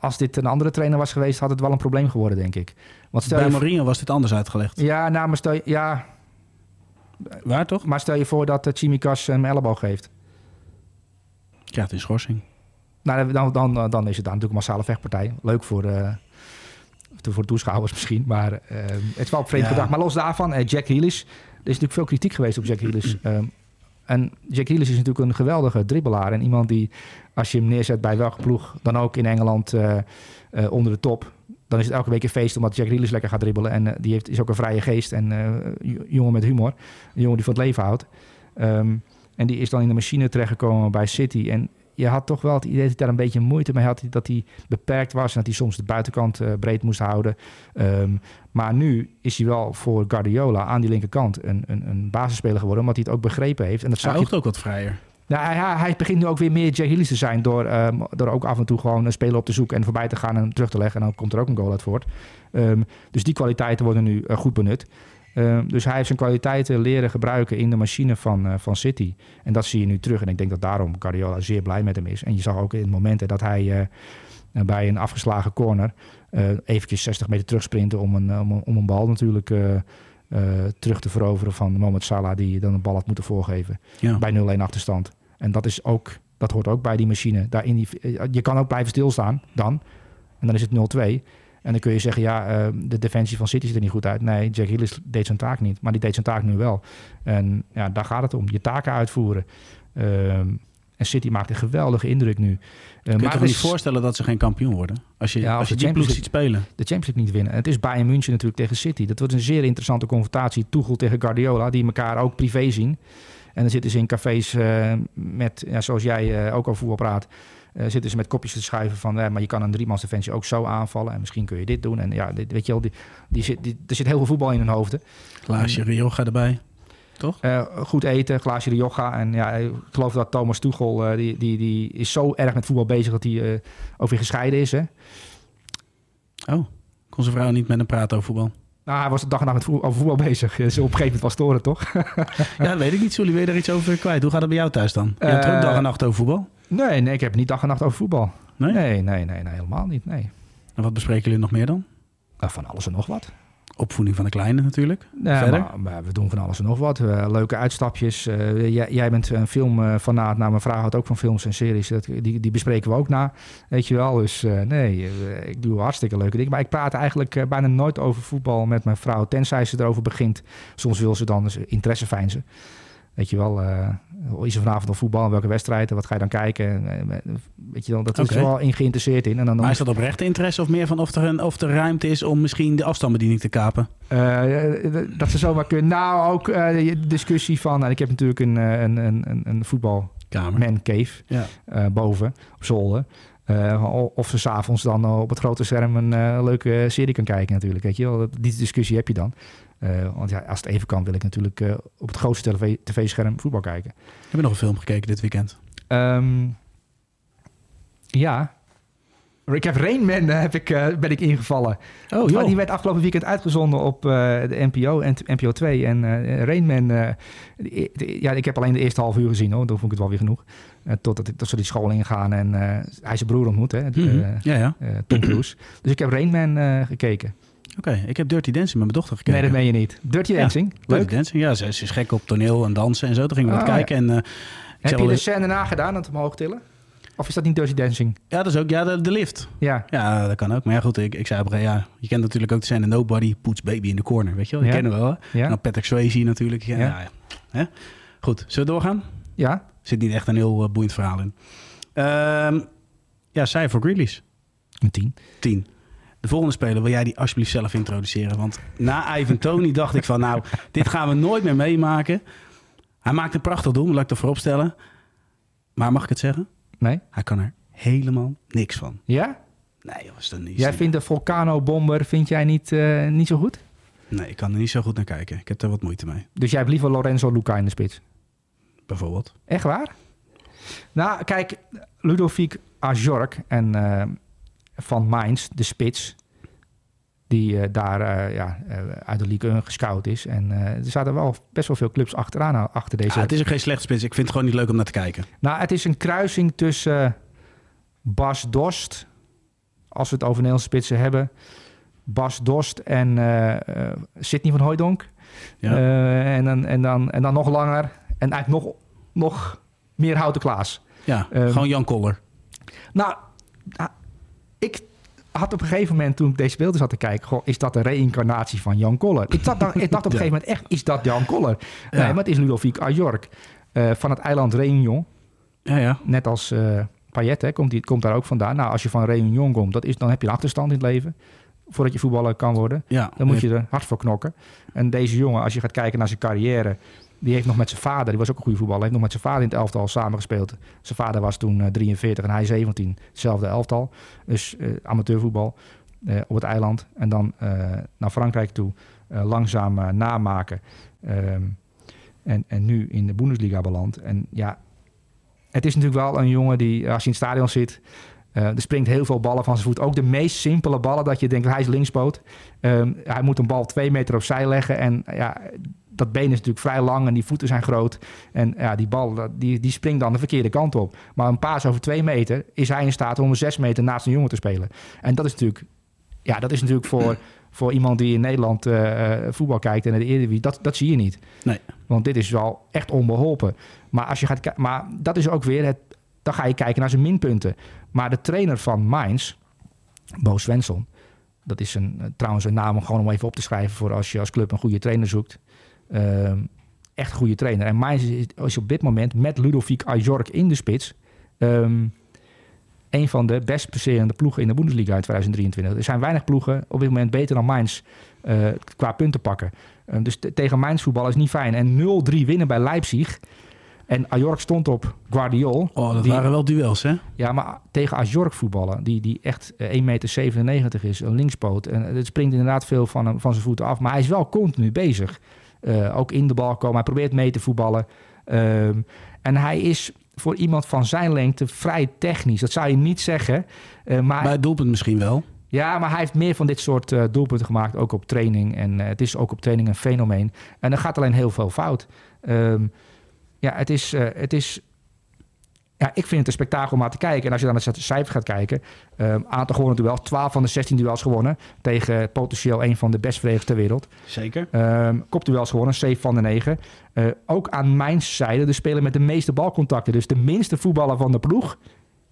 als dit een andere trainer was geweest, had het wel een probleem geworden, denk ik. Want stel Bij Mourinho was dit anders uitgelegd. Ja, nou, maar stel, ja, Waar toch? Maar stel je voor dat uh, Chimikas hem elleboog geeft. Ja, het is schorsing. Nou, dan, dan, dan is het dan natuurlijk een massale vechtpartij. Leuk voor, uh, voor toeschouwers misschien. Maar uh, het is wel op vreemd ja. gedacht. Maar los daarvan, uh, Jack Heelis. Er is natuurlijk veel kritiek geweest op Jack Heelis. Um, en Jack Heelis is natuurlijk een geweldige dribbelaar. En iemand die, als je hem neerzet bij welke ploeg, dan ook in Engeland onder de top dan is het elke week een feest omdat Jack Grealish lekker gaat dribbelen. En uh, die heeft, is ook een vrije geest en uh, jongen met humor. Een jongen die van het leven houdt. Um, en die is dan in de machine terechtgekomen bij City. En je had toch wel het idee dat hij daar een beetje moeite mee had. Dat hij beperkt was en dat hij soms de buitenkant uh, breed moest houden. Um, maar nu is hij wel voor Guardiola aan die linkerkant een, een, een basisspeler geworden. Omdat hij het ook begrepen heeft. En dat hij je... ook wat vrijer. Nou, hij, hij, begint nu ook weer meer Jay Hillis te zijn door, um, door ook af en toe gewoon een speler op te zoeken en voorbij te gaan en terug te leggen. En dan komt er ook een goal uit voort. Um, dus die kwaliteiten worden nu uh, goed benut. Um, dus hij heeft zijn kwaliteiten leren gebruiken in de machine van, uh, van City. En dat zie je nu terug. En ik denk dat daarom Guardiola zeer blij met hem is. En je zag ook in momenten dat hij uh, bij een afgeslagen corner eventjes 60 meter terugsprinten om een, om, om een bal natuurlijk terug te veroveren van Mohamed Salah die dan een bal had moeten voorgeven ja. bij 0-1 achterstand. En dat is ook, dat hoort ook bij die machine. Daar in die, je kan ook blijven stilstaan dan. En dan is het 0-2. En dan kun je zeggen, ja, uh, de defensie van City ziet er niet goed uit. Nee, Jack Hillis deed zijn taak niet, maar die deed zijn taak nu wel. En ja, daar gaat het om, je taken uitvoeren. Uh, en City maakt een geweldige indruk nu. Uh, Kun je toch niet voorstellen dat ze geen kampioen worden? Als je, ja, als, je die ploeg ziet spelen. De Champions League niet winnen. En het is Bayern München natuurlijk tegen City. Dat wordt een zeer interessante confrontatie. Tuchel tegen Guardiola, die elkaar ook privé zien. En dan zitten ze in cafés uh, met, ja, zoals jij uh, ook over voetbal praat... Zitten ze met kopjes te schuiven van, maar je kan een driemans defensie ook zo aanvallen en misschien kun je dit doen. En ja, dit, weet je wel, die, die zit, die, er zit heel veel voetbal in hun hoofden. Glaasje Rioja erbij, toch? Uh, goed eten, glaasje Rioja. En ja, ik geloof dat Thomas Tuchel, die, die, die is zo erg met voetbal bezig dat hij over gescheiden is. Hè? Oh, kon zijn vrouw niet met hem praten over voetbal? Nou, hij was de dag en nacht met voetbal, over voetbal bezig. Dus op een gegeven moment was storen, toch? ja, weet ik niet. Zullen we daar iets over kwijt? Hoe gaat het bij jou thuis dan? Je hebt ook dag en nacht over voetbal? Nee, nee, ik heb niet dag en nacht over voetbal. Nee? Nee, nee, nee, nee helemaal niet. Nee. En wat bespreken jullie nog meer dan? Uh, van alles en nog wat. Opvoeding van de kleine natuurlijk. Verder? Maar, maar we doen van alles en nog wat. Uh, leuke uitstapjes. Uh, jij, jij, bent een filmfanaat. nou, mijn vrouw houdt ook van films en series. Dat, die, die bespreken we ook na. Weet je wel. Dus uh, nee, ik doe hartstikke leuke dingen. Maar ik praat eigenlijk bijna nooit over voetbal met mijn vrouw. Tenzij ze erover begint. Soms wil ze dan dus interesse fijnzen. Weet je wel, uh, is er vanavond nog voetbal? Welke wedstrijden? Wat ga je dan kijken? Weet je wel, dat is okay. wel in geïnteresseerd in. En dan maar is dat oprechte interesse of meer van of er, een, of er ruimte is om misschien de afstandsbediening te kapen? Uh, dat ze zomaar kunnen. Nou, ook uh, de discussie van... Nou, ik heb natuurlijk een, een, een, een voetbalkamer, man cave, ja. boven op zolder. Uh, of ze s'avonds dan op het grote scherm een uh, leuke serie kan kijken natuurlijk. Weet je wel. Die discussie heb je dan. Uh, want ja, als het even kan, wil ik natuurlijk uh, op het grootste tv-scherm voetbal kijken. Heb je nog een film gekeken dit weekend? Um, ja. Ik heb Rain Man heb ik, uh, ben ik ingevallen. Oh, joh. Die werd afgelopen weekend uitgezonden op de NPO en NPO 2. En Rain Man, ja, ik heb alleen de eerste half uur gezien hoor. Dan vond ik het wel weer genoeg. totdat dat ze die school ingaan en hij zijn broer ontmoet, hè. -hmm. ja, ja. Tom Cruise. Dus ik heb Rain Man gekeken. Oké, okay, ik heb Dirty Dancing met mijn dochter gekeken. Nee, dat meen je niet. Dirty Dancing? Ja, Leuk. Dirty Dancing, ja. Ze, ze, is gek op toneel en dansen en zo. Toen gingen we ah, dat kijken. En, uh, heb je de scène nagedaan, het omhoog tillen? Of is dat niet Dirty Dancing? Ja, dat is ook ja, de, de lift. Ja. ja, dat kan ook. Maar ja, goed, ik, ik zei op ja, je kent natuurlijk ook de scène Nobody puts baby in the corner, weet je wel? Die ja. kennen we wel. Ja. En dan Patrick Swayze natuurlijk. Ja, ja. Hè? Goed, zullen we doorgaan? Ja. Zit niet echt een heel uh, boeiend verhaal in. Uh, ja, zij voor Grealish. Een tien. Tien. De volgende speler wil jij die alsjeblieft zelf introduceren. Want na Ivan Tony dacht ik van nou, dit gaan we nooit meer meemaken. Hij maakt een prachtig doel, laat ik ervoor opstellen. Maar mag ik het zeggen? Nee. Hij kan er helemaal niks van. Ja? Nee, was dat niet. Jij vindt de Volcano-bomber, vind jij niet, uh, niet zo goed? Nee, ik kan er niet zo goed naar kijken. Ik heb er wat moeite mee. Dus jij hebt liever Lorenzo Luca in de spits? Bijvoorbeeld. Echt waar? Nou, kijk, Ludovic Ajork en... Uh, van Mainz, de spits. Die uh, daar uh, ja, uh, uit de Ligue 1 gescout is. En er zaten wel best wel veel clubs achteraan achter deze. Ja, het is ook geen slechte spits. Ik vind het gewoon niet leuk om naar te kijken. Nou, het is een kruising tussen Bas Dost, als we het over Nederlandse spitsen hebben. Bas Dost en Sidney van Hooijdonk. Ja. en, dan, en, dan, en dan nog langer. En eigenlijk nog, nog meer Houten Klaas. Ja, um, gewoon Jan Koller. Nou, ik had op een gegeven moment, toen ik deze beelden zat te kijken... Goh, is dat een reïncarnatie van Jan Koller? Ik dacht, ik dacht op een gegeven moment echt, is dat Jan Koller? Ja. Nee, maar het is Ludovic Ajork uh, van het eiland Réunion. Ja, ja. Net als uh, Payet, hè, komt, die, komt daar ook vandaan. Nou, als je van Réunion komt, dat is, dan heb je een achterstand in het leven. Voordat je voetballer kan worden. Ja, dan moet je er hard voor knokken. En deze jongen, als je gaat kijken naar zijn carrière... Die heeft nog met zijn vader, die was ook een goede voetballer, heeft nog met zijn vader in het elftal samengespeeld. Zijn vader was toen uh, 43 en hij 17, hetzelfde elftal. Dus uh, amateurvoetbal uh, op het eiland. En dan naar Frankrijk toe, langzaam namaken. Um, en, en nu in de Bundesliga beland. En ja, het is natuurlijk wel een jongen die, als je in het stadion zit... Er springt heel veel ballen van zijn voet. Ook de meest simpele ballen dat je denkt, hij is linkspoot. Um, hij moet een bal twee meter opzij leggen. En ja, dat been is natuurlijk vrij lang en die voeten zijn groot. En ja, die bal die, die springt dan de verkeerde kant op. Maar een paas over twee meter is hij in staat om een zes meter naast een jongen te spelen. En dat is natuurlijk, ja, dat is natuurlijk voor, voor iemand die in Nederland uh, voetbal kijkt en de Eredivisie, dat, dat zie je niet. Nee. Want dit is wel echt onbeholpen. Maar, als je gaat, maar dat is ook weer het, dan ga je kijken naar zijn minpunten. Maar de trainer van Mainz, Bo Svensson, dat is een, trouwens een naam gewoon om even op te schrijven voor als je als club een goede trainer zoekt. Uh, echt goede trainer. En Mainz is op dit moment met Ludovic Ajork in de spits... Um, een van de best presterende ploegen in de Bundesliga in 2023. Er zijn weinig ploegen op dit moment beter dan Mainz uh, qua punten pakken. Uh, dus tegen Mainz voetbal is niet fijn. En 0-3 winnen bij Leipzig... En Ajork stond op Guardiol. Oh, dat waren wel duels, hè? Ja, maar tegen Ajork voetballen, die, die echt 1,97 meter is, een linkspoot. En het springt inderdaad veel van, hem, van zijn voeten af. Maar hij is wel continu bezig. Uh, ook in de bal komen. Hij probeert mee te voetballen. Um, en hij is voor iemand van zijn lengte vrij technisch. Dat zou je niet zeggen. Uh, maar bij het doelpunt misschien wel. Ja, maar hij heeft meer van dit soort uh, doelpunten gemaakt, ook op training. En het is ook op training een fenomeen. En er gaat alleen heel veel fout. Um, ja, het is, het is ja, ik vind het een spektakel om aan te kijken. En als je dan naar het cijfer gaat kijken, um, aantal gewonnen duels, 12 van de 16 duels gewonnen tegen potentieel een van de best verdedigers ter wereld. Zeker. Um, kopduels gewonnen, 7 van de 9. Uh, ook aan mijn zijde de speler met de meeste balcontacten. Dus de minste voetballer van de ploeg.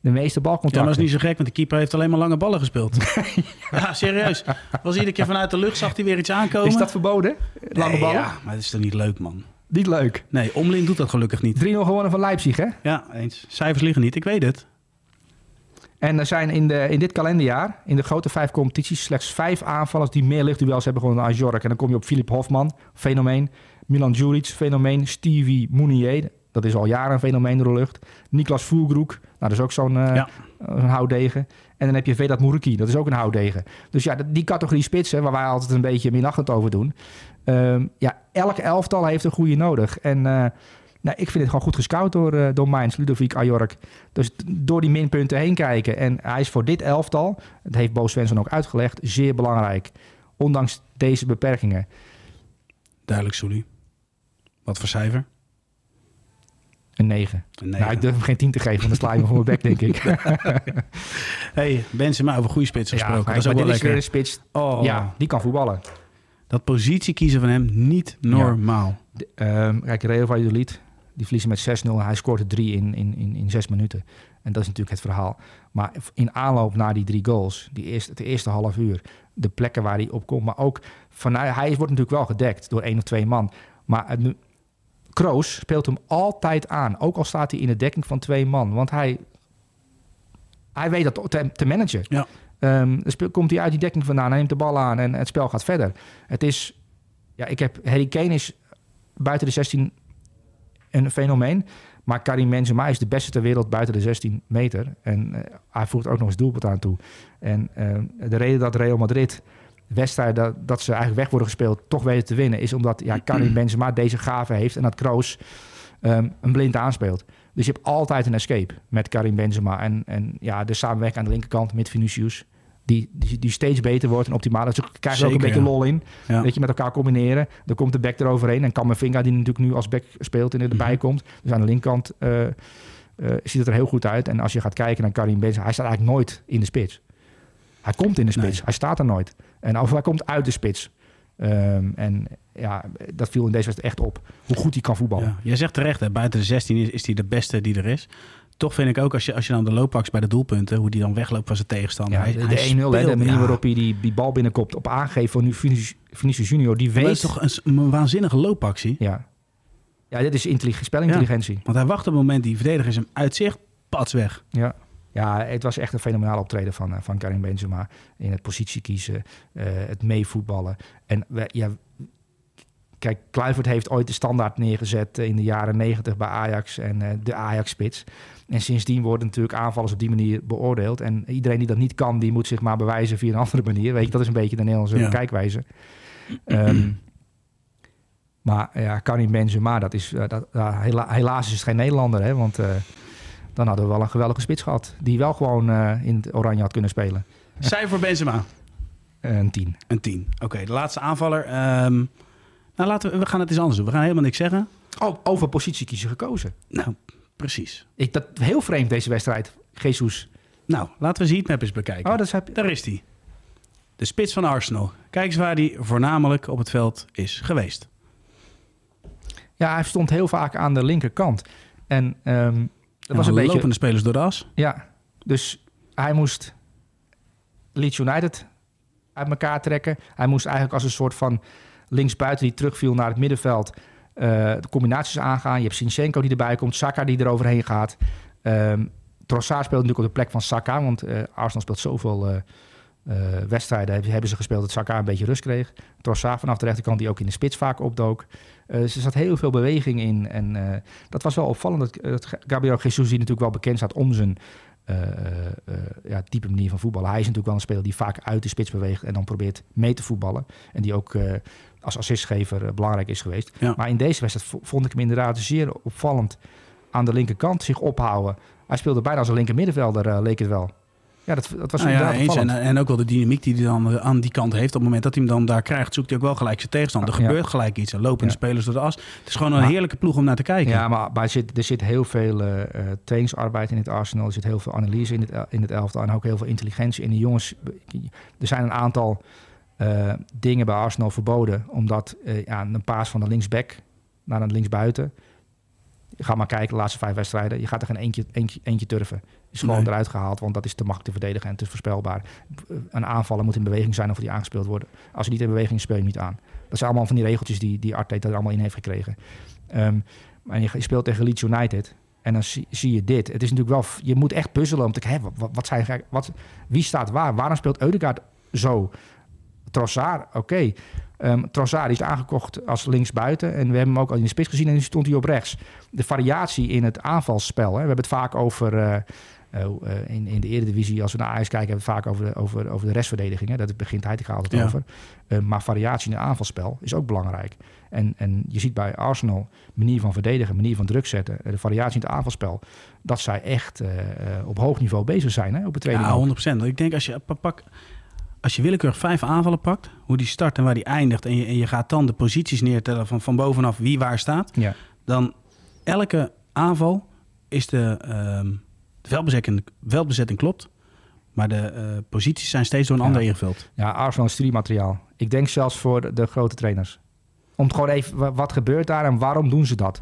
De meeste balcontacten. Ja, dat is niet zo gek, want de keeper heeft alleen maar lange ballen gespeeld. ja, serieus. Was iedere keer vanuit de lucht zag hij weer iets aankomen. Is dat verboden? Lange nee, ballen? Ja, maar dat is toch niet leuk, man? Niet leuk. Nee, Omlin doet dat gelukkig niet. 3-0 gewonnen van Leipzig, hè? Ja, eens. Cijfers liggen niet, ik weet het. En er zijn in, de, in dit kalenderjaar, in de grote vijf competities, slechts vijf aanvallers die meer luchtduels hebben gewonnen dan Ajork. En dan kom je op Filip Hofman, fenomeen. Milan Djuric, fenomeen. Stevie Mounier, dat is al jaren een fenomeen door de lucht. Niklas Fulgroek, nou, dat is ook zo'n uh, ja. houtdegen. En dan heb je Vedat Mourouki, dat is ook een houtdegen. Dus ja, die categorie spitsen, waar wij altijd een beetje minachtend over doen. Um, ja, elk elftal heeft een goede nodig. En uh, nou, ik vind het gewoon goed gescout door, uh, door Mainz, Ludovic Ajork. Dus door die minpunten heen kijken. En hij is voor dit elftal, dat heeft Bo Svensson ook uitgelegd, zeer belangrijk. Ondanks deze beperkingen. Duidelijk, Soelie. Wat voor cijfer? Een 9. Een 9. Nou, ik durf hem geen 10 te geven, want dan sla je me voor mijn bek, denk ik. hey, Benzema over goede spits gesproken. Ja, dat is ook wel lekker. Is een spits, oh. ja, die kan voetballen. Dat positie kiezen van hem niet normaal. Ja. De, um, kijk, Real Valladolid, die verliezen met 6-0. Hij scoorde 3 in, in, in, in 6 minuten. En dat is natuurlijk het verhaal. Maar in aanloop naar die drie goals, die eerste, het eerste half uur, de plekken waar hij op komt. Maar ook vanuit, hij wordt natuurlijk wel gedekt door één of twee man. Maar het, Kroos speelt hem altijd aan. Ook al staat hij in de dekking van twee man. Want hij, hij weet dat te, te managen. Ja. Um, dan komt hij uit die dekking vandaan, neemt de bal aan en het spel gaat verder. Het is, ja, ik heb, Harry Kane is buiten de 16 een fenomeen. Maar Karim Benzema is de beste ter wereld buiten de 16 meter. En uh, hij voegt ook nog eens doelpunt aan toe. En uh, de reden dat Real Madrid wedstrijden dat, dat ze eigenlijk weg worden gespeeld toch weten te winnen... is omdat ja, Karim Benzema deze gave heeft en dat Kroos um, een blind aanspeelt. Dus je hebt altijd een escape met Karim Benzema. En, en ja, de samenwerking aan de linkerkant met Vinicius die, die, die steeds beter wordt en optimaal. Dus krijg je ook een beetje lol in. Ja. Dat je met elkaar combineren. Dan komt de back eroverheen. En Kamavinga, die natuurlijk nu als back speelt en erbij mm komt. Dus aan de linkerkant uh, uh, ziet het er heel goed uit. En als je gaat kijken naar Karim Benzema, hij staat eigenlijk nooit in de spits. Hij komt in de spits, nee. hij staat er nooit. En of hij komt uit de spits. Um, en ja, dat viel in deze wedstrijd echt op. Hoe goed hij kan voetballen. Ja. Jij zegt terecht, hè, buiten de 16 is, is hij de beste die er is toch vind ik ook, als je, als je dan de loop pakt bij de doelpunten, hoe die dan wegloopt van zijn tegenstander. Ja, hij, de 1-0, de manier ja. waarop hij die, die bal binnenkomt op aangeven van nu Vinicius Junior, die weet... Dat is toch een, een waanzinnige loopactie? Ja. Ja, dit is intelligentie, spelintelligentie. Ja, want hij wacht op het moment die verdedigers hem uitzicht, pats weg. Ja. Ja, het was echt een fenomenaal optreden van, van Karim Benzema. In het positie kiezen, uh, het meevoetballen. En we, ja, kijk, Kluivert heeft ooit de standaard neergezet in de jaren negentig bij Ajax en uh, de Ajax-spits. En sindsdien worden natuurlijk aanvallers op die manier beoordeeld. En iedereen die dat niet kan, die moet zich maar bewijzen via een andere manier. Weet je, dat is een beetje de Nederlandse ja. kijkwijze. Um, maar ja, Karim Benzema, dat is, uh, dat, hela helaas is het geen Nederlander, hè? Want uh, dan hadden we wel een geweldige spits gehad. Die wel gewoon in het oranje had kunnen spelen. Cijfer voor Benzema? Een 10. Een 10. Oké, de laatste aanvaller. Um, nou, laten we, we gaan het eens anders doen. We gaan helemaal niks zeggen. Oh, over positie kiezen gekozen. Nou, precies. Ik, dat heel vreemd deze wedstrijd. Jesus. Nou, laten we zien eens bekijken. Oh, dat heb... Daar is hij. De spits van Arsenal. Kijk eens waar hij voornamelijk op het veld is geweest. Ja, hij stond heel vaak aan de linkerkant. En um, dat was een beetje... lopende spelers door de as. Ja, dus hij moest Leeds United uit elkaar trekken. Hij moest eigenlijk als een soort van linksbuiten die terugviel naar het middenveld... Uh, de combinaties aangaan. Je hebt Sinchenko die erbij komt, Saka die er overheen gaat. Um, Trossard speelt natuurlijk op de plek van Saka, want uh, Arsenal speelt zoveel uh, wedstrijden. Hebben ze gespeeld dat Saka een beetje rust kreeg. Trossard vanaf de rechterkant die ook in de spits vaak opdook. Dus er zat heel veel beweging in en dat was wel opvallend. Dat, Gabriel Jesus die natuurlijk wel bekend staat om zijn ja, type manier van voetballen. Hij is natuurlijk wel een speler die vaak uit de spits beweegt en dan probeert mee te voetballen. En die ook als assistgever belangrijk is geweest. Maar in deze wedstrijd vond ik hem inderdaad zeer opvallend aan de linkerkant zich ophouden. Hij speelde bijna als een linker middenvelder, leek het wel. Ja, dat, dat was nou ja, eens. En, en, ook wel de dynamiek die hij dan aan die kant heeft. Op het moment dat hij hem dan daar krijgt, zoekt hij ook wel gelijk zijn tegenstander. Er gebeurt gelijk iets. Er lopen de spelers door de as. Het is gewoon een heerlijke ploeg om naar te kijken. Ja, maar, maar er, zit, er zit heel veel uh, trainingsarbeid in het Arsenal. Er zit heel veel analyse in het, in het elftal. En ook heel veel intelligentie in de jongens. Er zijn een aantal uh, dingen bij Arsenal verboden. Omdat uh, ja, een paas van de linksback naar een linksbuiten Ga maar kijken, de laatste vijf wedstrijden. Je gaat er geen eentje, eentje, eentje turven. Is gewoon eruit gehaald, want dat is te makkelijk te verdedigen en te voorspelbaar. Een aanvaller moet in beweging zijn of die aangespeeld worden. Als hij niet in beweging is, speel je niet aan. Dat zijn allemaal van die regeltjes die, die Arteta er allemaal in heeft gekregen. Um, en je speelt tegen Leeds United. En dan zie, zie, je dit. Het is natuurlijk wel... Je moet echt puzzelen om te kijken... Wat, wat zijn, wat, wie staat waar? Waarom speelt Eudegaard zo? Trossard, oké. Okay. Um, Trossard is aangekocht als linksbuiten. En we hebben hem ook al in de spits gezien en nu stond hij op rechts. De variatie in het aanvalsspel. Hè. We hebben het vaak over... Uh, uh, in, in de Eredivisie, als we naar Ajax kijken, hebben we het vaak over de, over, over de restverdediging. Hè. Dat begint hij altijd ja. over. Uh, maar variatie in het aanvalsspel is ook belangrijk. En, en je ziet bij Arsenal manier van verdedigen, manier van druk zetten, de variatie in het aanvalsspel, dat zij echt op hoog niveau bezig zijn hè, op het tweede Ja, 100%. Ik denk als je pak, als je willekeurig vijf aanvallen pakt, hoe die start en waar die eindigt, en je, en je gaat dan de posities neertellen van, van bovenaf wie waar staat, ja. dan elke aanval is de, uh, de veldbezetting, veldbezetting klopt, maar de uh, posities zijn steeds door een ja. ander ingevuld. Ja, Arsenal is studiemateriaal. Ik denk zelfs voor de, de, grote trainers. Om gewoon even, wat gebeurt daar en waarom doen ze dat?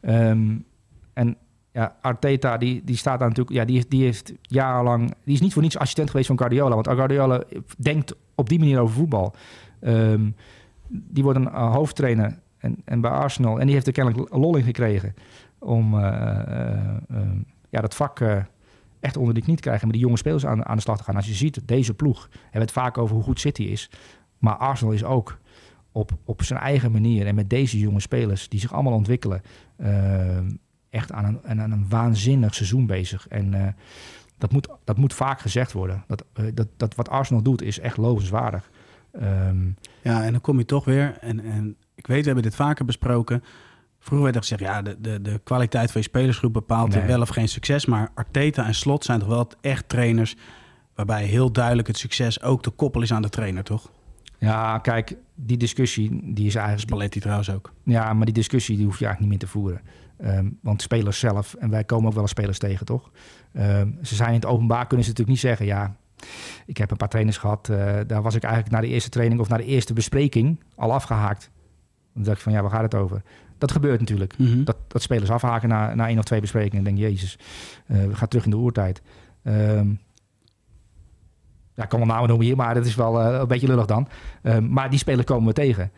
Um, en ja, Arteta, die, die staat daar natuurlijk... Ja, die, die heeft jarenlang... Die is niet voor niets assistent geweest van Guardiola. Want Guardiola denkt op die manier over voetbal. Um, die wordt een uh, hoofdtrainer en, en bij Arsenal. En die heeft er kennelijk lol in gekregen... om uh, uh, ja, dat vak echt onder de knie te krijgen... en met die jonge spelers aan, aan de slag te gaan. Als je ziet, deze ploeg... hebben we het vaak over hoe goed City is. Maar Arsenal is ook op, op zijn eigen manier... en met deze jonge spelers die zich allemaal ontwikkelen... Ehm, echt aan een, aan een waanzinnig seizoen bezig. En uh, dat, moet, dat moet vaak gezegd worden. Dat, uh, dat, dat wat Arsenal doet is echt lovenswaardig. Um, ja, en dan kom je toch weer. En, en ik weet, we hebben dit vaker besproken. Vroeger werd er gezegd, ja, de, de, de kwaliteit van je spelersgroep bepaalt nee. wel of geen succes. Maar Arteta en Slot zijn toch wel echt trainers... waarbij heel duidelijk het succes ook te koppel is aan de trainer, toch? Ja, kijk, die discussie die is eigenlijk... Spalletti trouwens ook. Ja, maar die discussie die hoef je eigenlijk niet meer te voeren. Um, want spelers zelf, en wij komen ook wel eens spelers tegen, toch? Um, ze zijn in het openbaar, kunnen ze natuurlijk niet zeggen... ja, ik heb een paar trainers gehad... Uh, daar was ik eigenlijk na de eerste training of na de eerste bespreking al afgehaakt. Dan dacht ik van, ja, waar gaat het over? Dat gebeurt natuurlijk. Mm -hmm. dat, dat spelers afhaken na, na één of twee besprekingen. En denk jezus, uh, we gaan terug in de oertijd. Um, ja, ik kan wel namen noemen hier, maar dat is wel uh, een beetje lullig dan. Maar die spelers komen we tegen.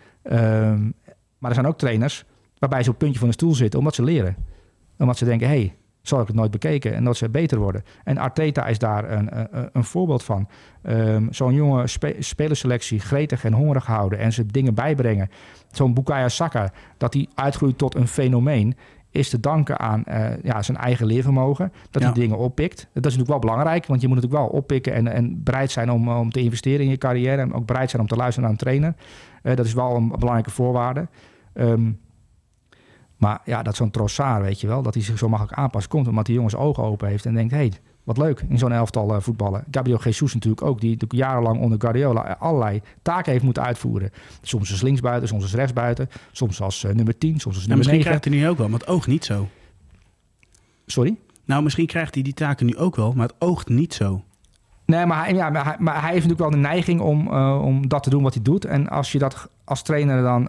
Maar er zijn ook trainers waarbij ze op het puntje van de stoel zitten omdat ze leren. Omdat ze denken, hé, hey, zal ik het nooit bekeken en dat ze beter worden. En Arteta is daar een, een, een voorbeeld van. Um, Zo'n jonge spe spelerselectie gretig en hongerig houden en ze dingen bijbrengen. Zo'n Bukayo Saka, dat hij uitgroeit tot een fenomeen is te danken aan uh, ja, zijn eigen leervermogen. Dat hij dingen oppikt. Dat is natuurlijk wel belangrijk, want je moet natuurlijk wel oppikken en, en bereid zijn om, om te investeren in je carrière. En ook bereid zijn om te luisteren naar een trainer. Uh, dat is wel een belangrijke voorwaarde. Um, Maar ja, dat zo'n Trossard, weet je wel, dat hij zich zo makkelijk aanpast, komt omdat die jongens ogen open heeft en denkt, hé, hey, wat leuk in zo'n elftal uh, voetballen. Gabriel Jesus natuurlijk ook, die jarenlang onder Guardiola allerlei taken heeft moeten uitvoeren. Soms als linksbuiten, soms als rechtsbuiten, soms als uh, nummer 10, soms als nummer misschien 9. krijgt hij nu ook wel, maar het oogt niet zo. Sorry? Nou, misschien krijgt hij die taken nu ook wel, maar het oogt niet zo. Nee, maar hij, ja, maar hij, maar hij heeft natuurlijk wel de neiging om, uh, om dat te doen wat hij doet. En als je dat als trainer dan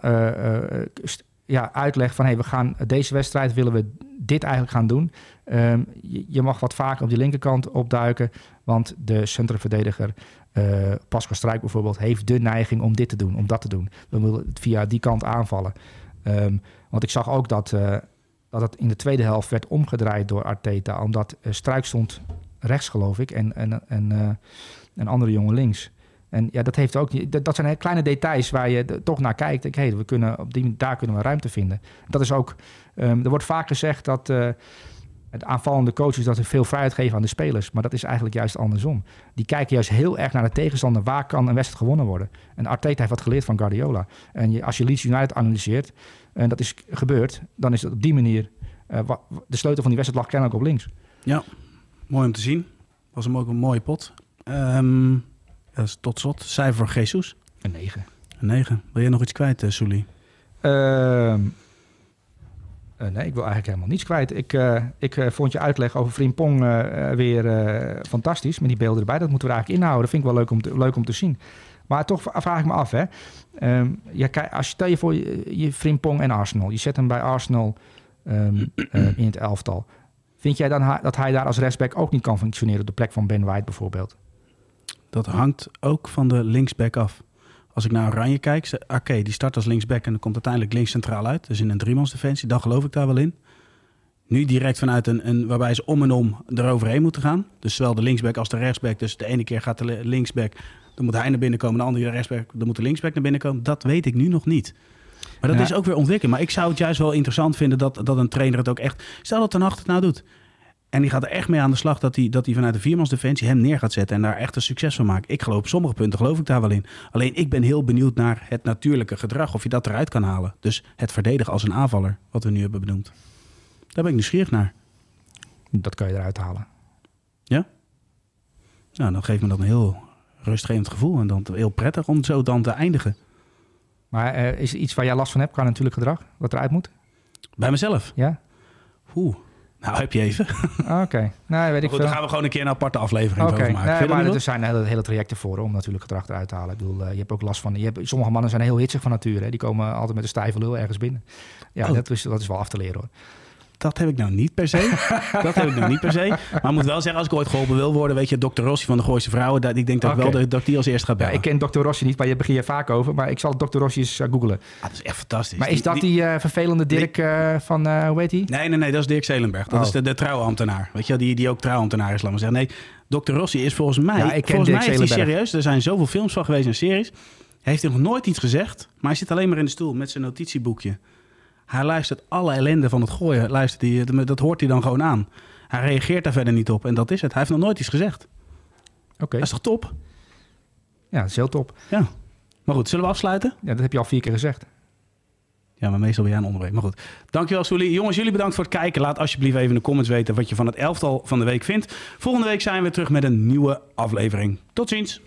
ja, uitlegt van... hey, we gaan deze wedstrijd willen we dit eigenlijk gaan doen. Um, je, mag wat vaker op die linkerkant opduiken... want de centrumverdediger uh, Pascal Strijk bijvoorbeeld... heeft de neiging om dit te doen, om dat te doen. We willen het via die kant aanvallen. Um, want ik zag ook dat, uh, dat het in de tweede helft werd omgedraaid door Arteta... omdat uh, Strijk stond rechts, geloof ik, en, en, en een andere jongen links... En ja, dat, heeft ook, dat zijn kleine details waar je toch naar kijkt. Ik, hey, we kunnen, op die, daar kunnen we ruimte vinden. Dat is ook, um, er wordt vaak gezegd dat uh, het aanvallende coaches dat ze veel vrijheid geven aan de spelers. Maar dat is eigenlijk juist andersom. Die kijken juist heel erg naar de tegenstander. Waar kan een wedstrijd gewonnen worden? En Arteta heeft wat geleerd van Guardiola. En als je Leeds United analyseert, en dat is gebeurd, dan is het op die manier... Uh, de sleutel van die wedstrijd lag kennelijk op links. Ja, mooi om te zien. Was hem ook een mooie pot. Um... Dus tot slot, cijfer voor Jesus? Een 9. Een 9. Wil je nog iets kwijt, uh, Soelie? Uh, uh, nee, ik wil eigenlijk helemaal niets kwijt. Ik, uh, ik vond je uitleg over Frimpong weer fantastisch. Met die beelden erbij. Dat moeten we eigenlijk inhouden. Dat vind ik wel leuk om te, leuk om te zien. Maar toch vraag ik me af, hè. Um, ja, als je stel je voor je, je Frimpong en Arsenal. Je zet hem bij Arsenal um, in het elftal. Vind jij dan dat hij daar als rechtsback ook niet kan functioneren op de plek van Ben White bijvoorbeeld? Dat hangt ook van de linksback af. Als ik naar Oranje kijk, oké, okay, die start als linksback en dan komt uiteindelijk links centraal uit. Dus in een driemansdefensie, dan geloof ik daar wel in. Nu direct vanuit een, een waarbij ze om en om eroverheen moeten gaan. Dus zowel de linksback als de rechtsback. Dus de ene keer gaat de linksback, dan moet hij naar binnen komen. De andere de rechtsback, dan moet de linksback naar binnen komen. Dat weet ik nu nog niet. Maar dat ja. is ook weer ontwikkelen. Maar ik zou het juist wel interessant vinden dat, dat een trainer het ook echt... Stel dat Ten Hag het nou doet. En die gaat er echt mee aan de slag dat hij, dat hij vanuit de viermansdefensie hem neer gaat zetten en daar echt een succes van maakt. Ik geloof op sommige punten geloof ik daar wel in. Alleen ik ben heel benieuwd naar het natuurlijke gedrag, of je dat eruit kan halen. Dus het verdedigen als een aanvaller, wat we nu hebben benoemd. Daar ben ik nieuwsgierig naar. Dat kan je eruit halen. Ja? Nou, dan geeft me dat een heel rustgevend gevoel en dan heel prettig om zo dan te eindigen. Maar uh, is er iets waar jij last van hebt qua natuurlijk gedrag, wat eruit moet? Bij mezelf? Ja. Oeh. Nou, heb je even. Oké. Okay. Nou, weet ik goed, Dan gaan we gewoon een keer een aparte aflevering okay. over maken. Nee, maar er zijn hele, hele trajecten voor om natuurlijk gedrag eruit te halen. Ik bedoel, uh, je hebt ook last van... Je hebt, sommige mannen zijn heel hitsig van nature. Hè. Die komen altijd met een stijve lul ergens binnen. Ja, oh. dat, is, dat is wel af te leren hoor. Dat heb ik nou niet per se. dat heb ik nou niet per se. Maar ik moet wel zeggen, als ik ooit geholpen wil worden, weet je, Dr. Rossi van de Gooise Vrouwen, dat, ik denk dat okay. wel dat, dat ik die als eerst ga bellen. Ja, ik ken Dr. Rossi niet, maar je begint je vaak over. Maar ik zal Dr. Rossi eens uh, googlen. Ah, dat is echt fantastisch. Maar is dat die, die uh, vervelende Dirk uh, van, hoe heet die? Nee, nee, nee, dat is Dirk Zelenberg. Dat oh. is de, de trouwambtenaar. Weet je, die, die ook trouwambtenaar is, laat maar zeggen. Nee, Dr. Rossi is volgens mij, ja, ik ken volgens Dirk mij is hij serieus. Er zijn zoveel films van geweest en series. Hij heeft nog nooit iets gezegd, maar hij zit alleen maar in de stoel met zijn notitieboekje. Hij luistert alle ellende van het gooien. Luistert hij, dat hoort hij dan gewoon aan. Hij reageert daar verder niet op. En dat is het. Hij heeft nog nooit iets gezegd. Oké. Okay. Dat is toch top? Ja, dat is heel top. Ja. Maar goed, zullen we afsluiten? Ja, dat heb je al vier keer gezegd. Ja, maar meestal ben jij een onderweg. Maar goed. Dankjewel, Soelie. Jongens, jullie bedankt voor het kijken. Laat alsjeblieft even in de comments weten wat je van het elftal van de week vindt. Volgende week zijn we terug met een nieuwe aflevering. Tot ziens.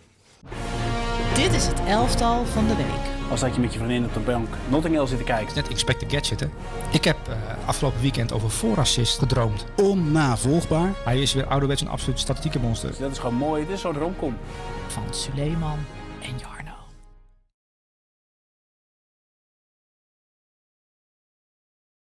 Dit is het elftal van de week. Als dat je met je vriendin op de bank Notting Hill zit te kijken. Net Inspector Gadget, hè? Ik heb uh, afgelopen weekend over voorassist gedroomd. Onnavolgbaar. Hij is weer ouderwets een absoluut statistieke monster. Dat is gewoon mooi. Dit is zo'n romcom. Van Suleiman en Jar.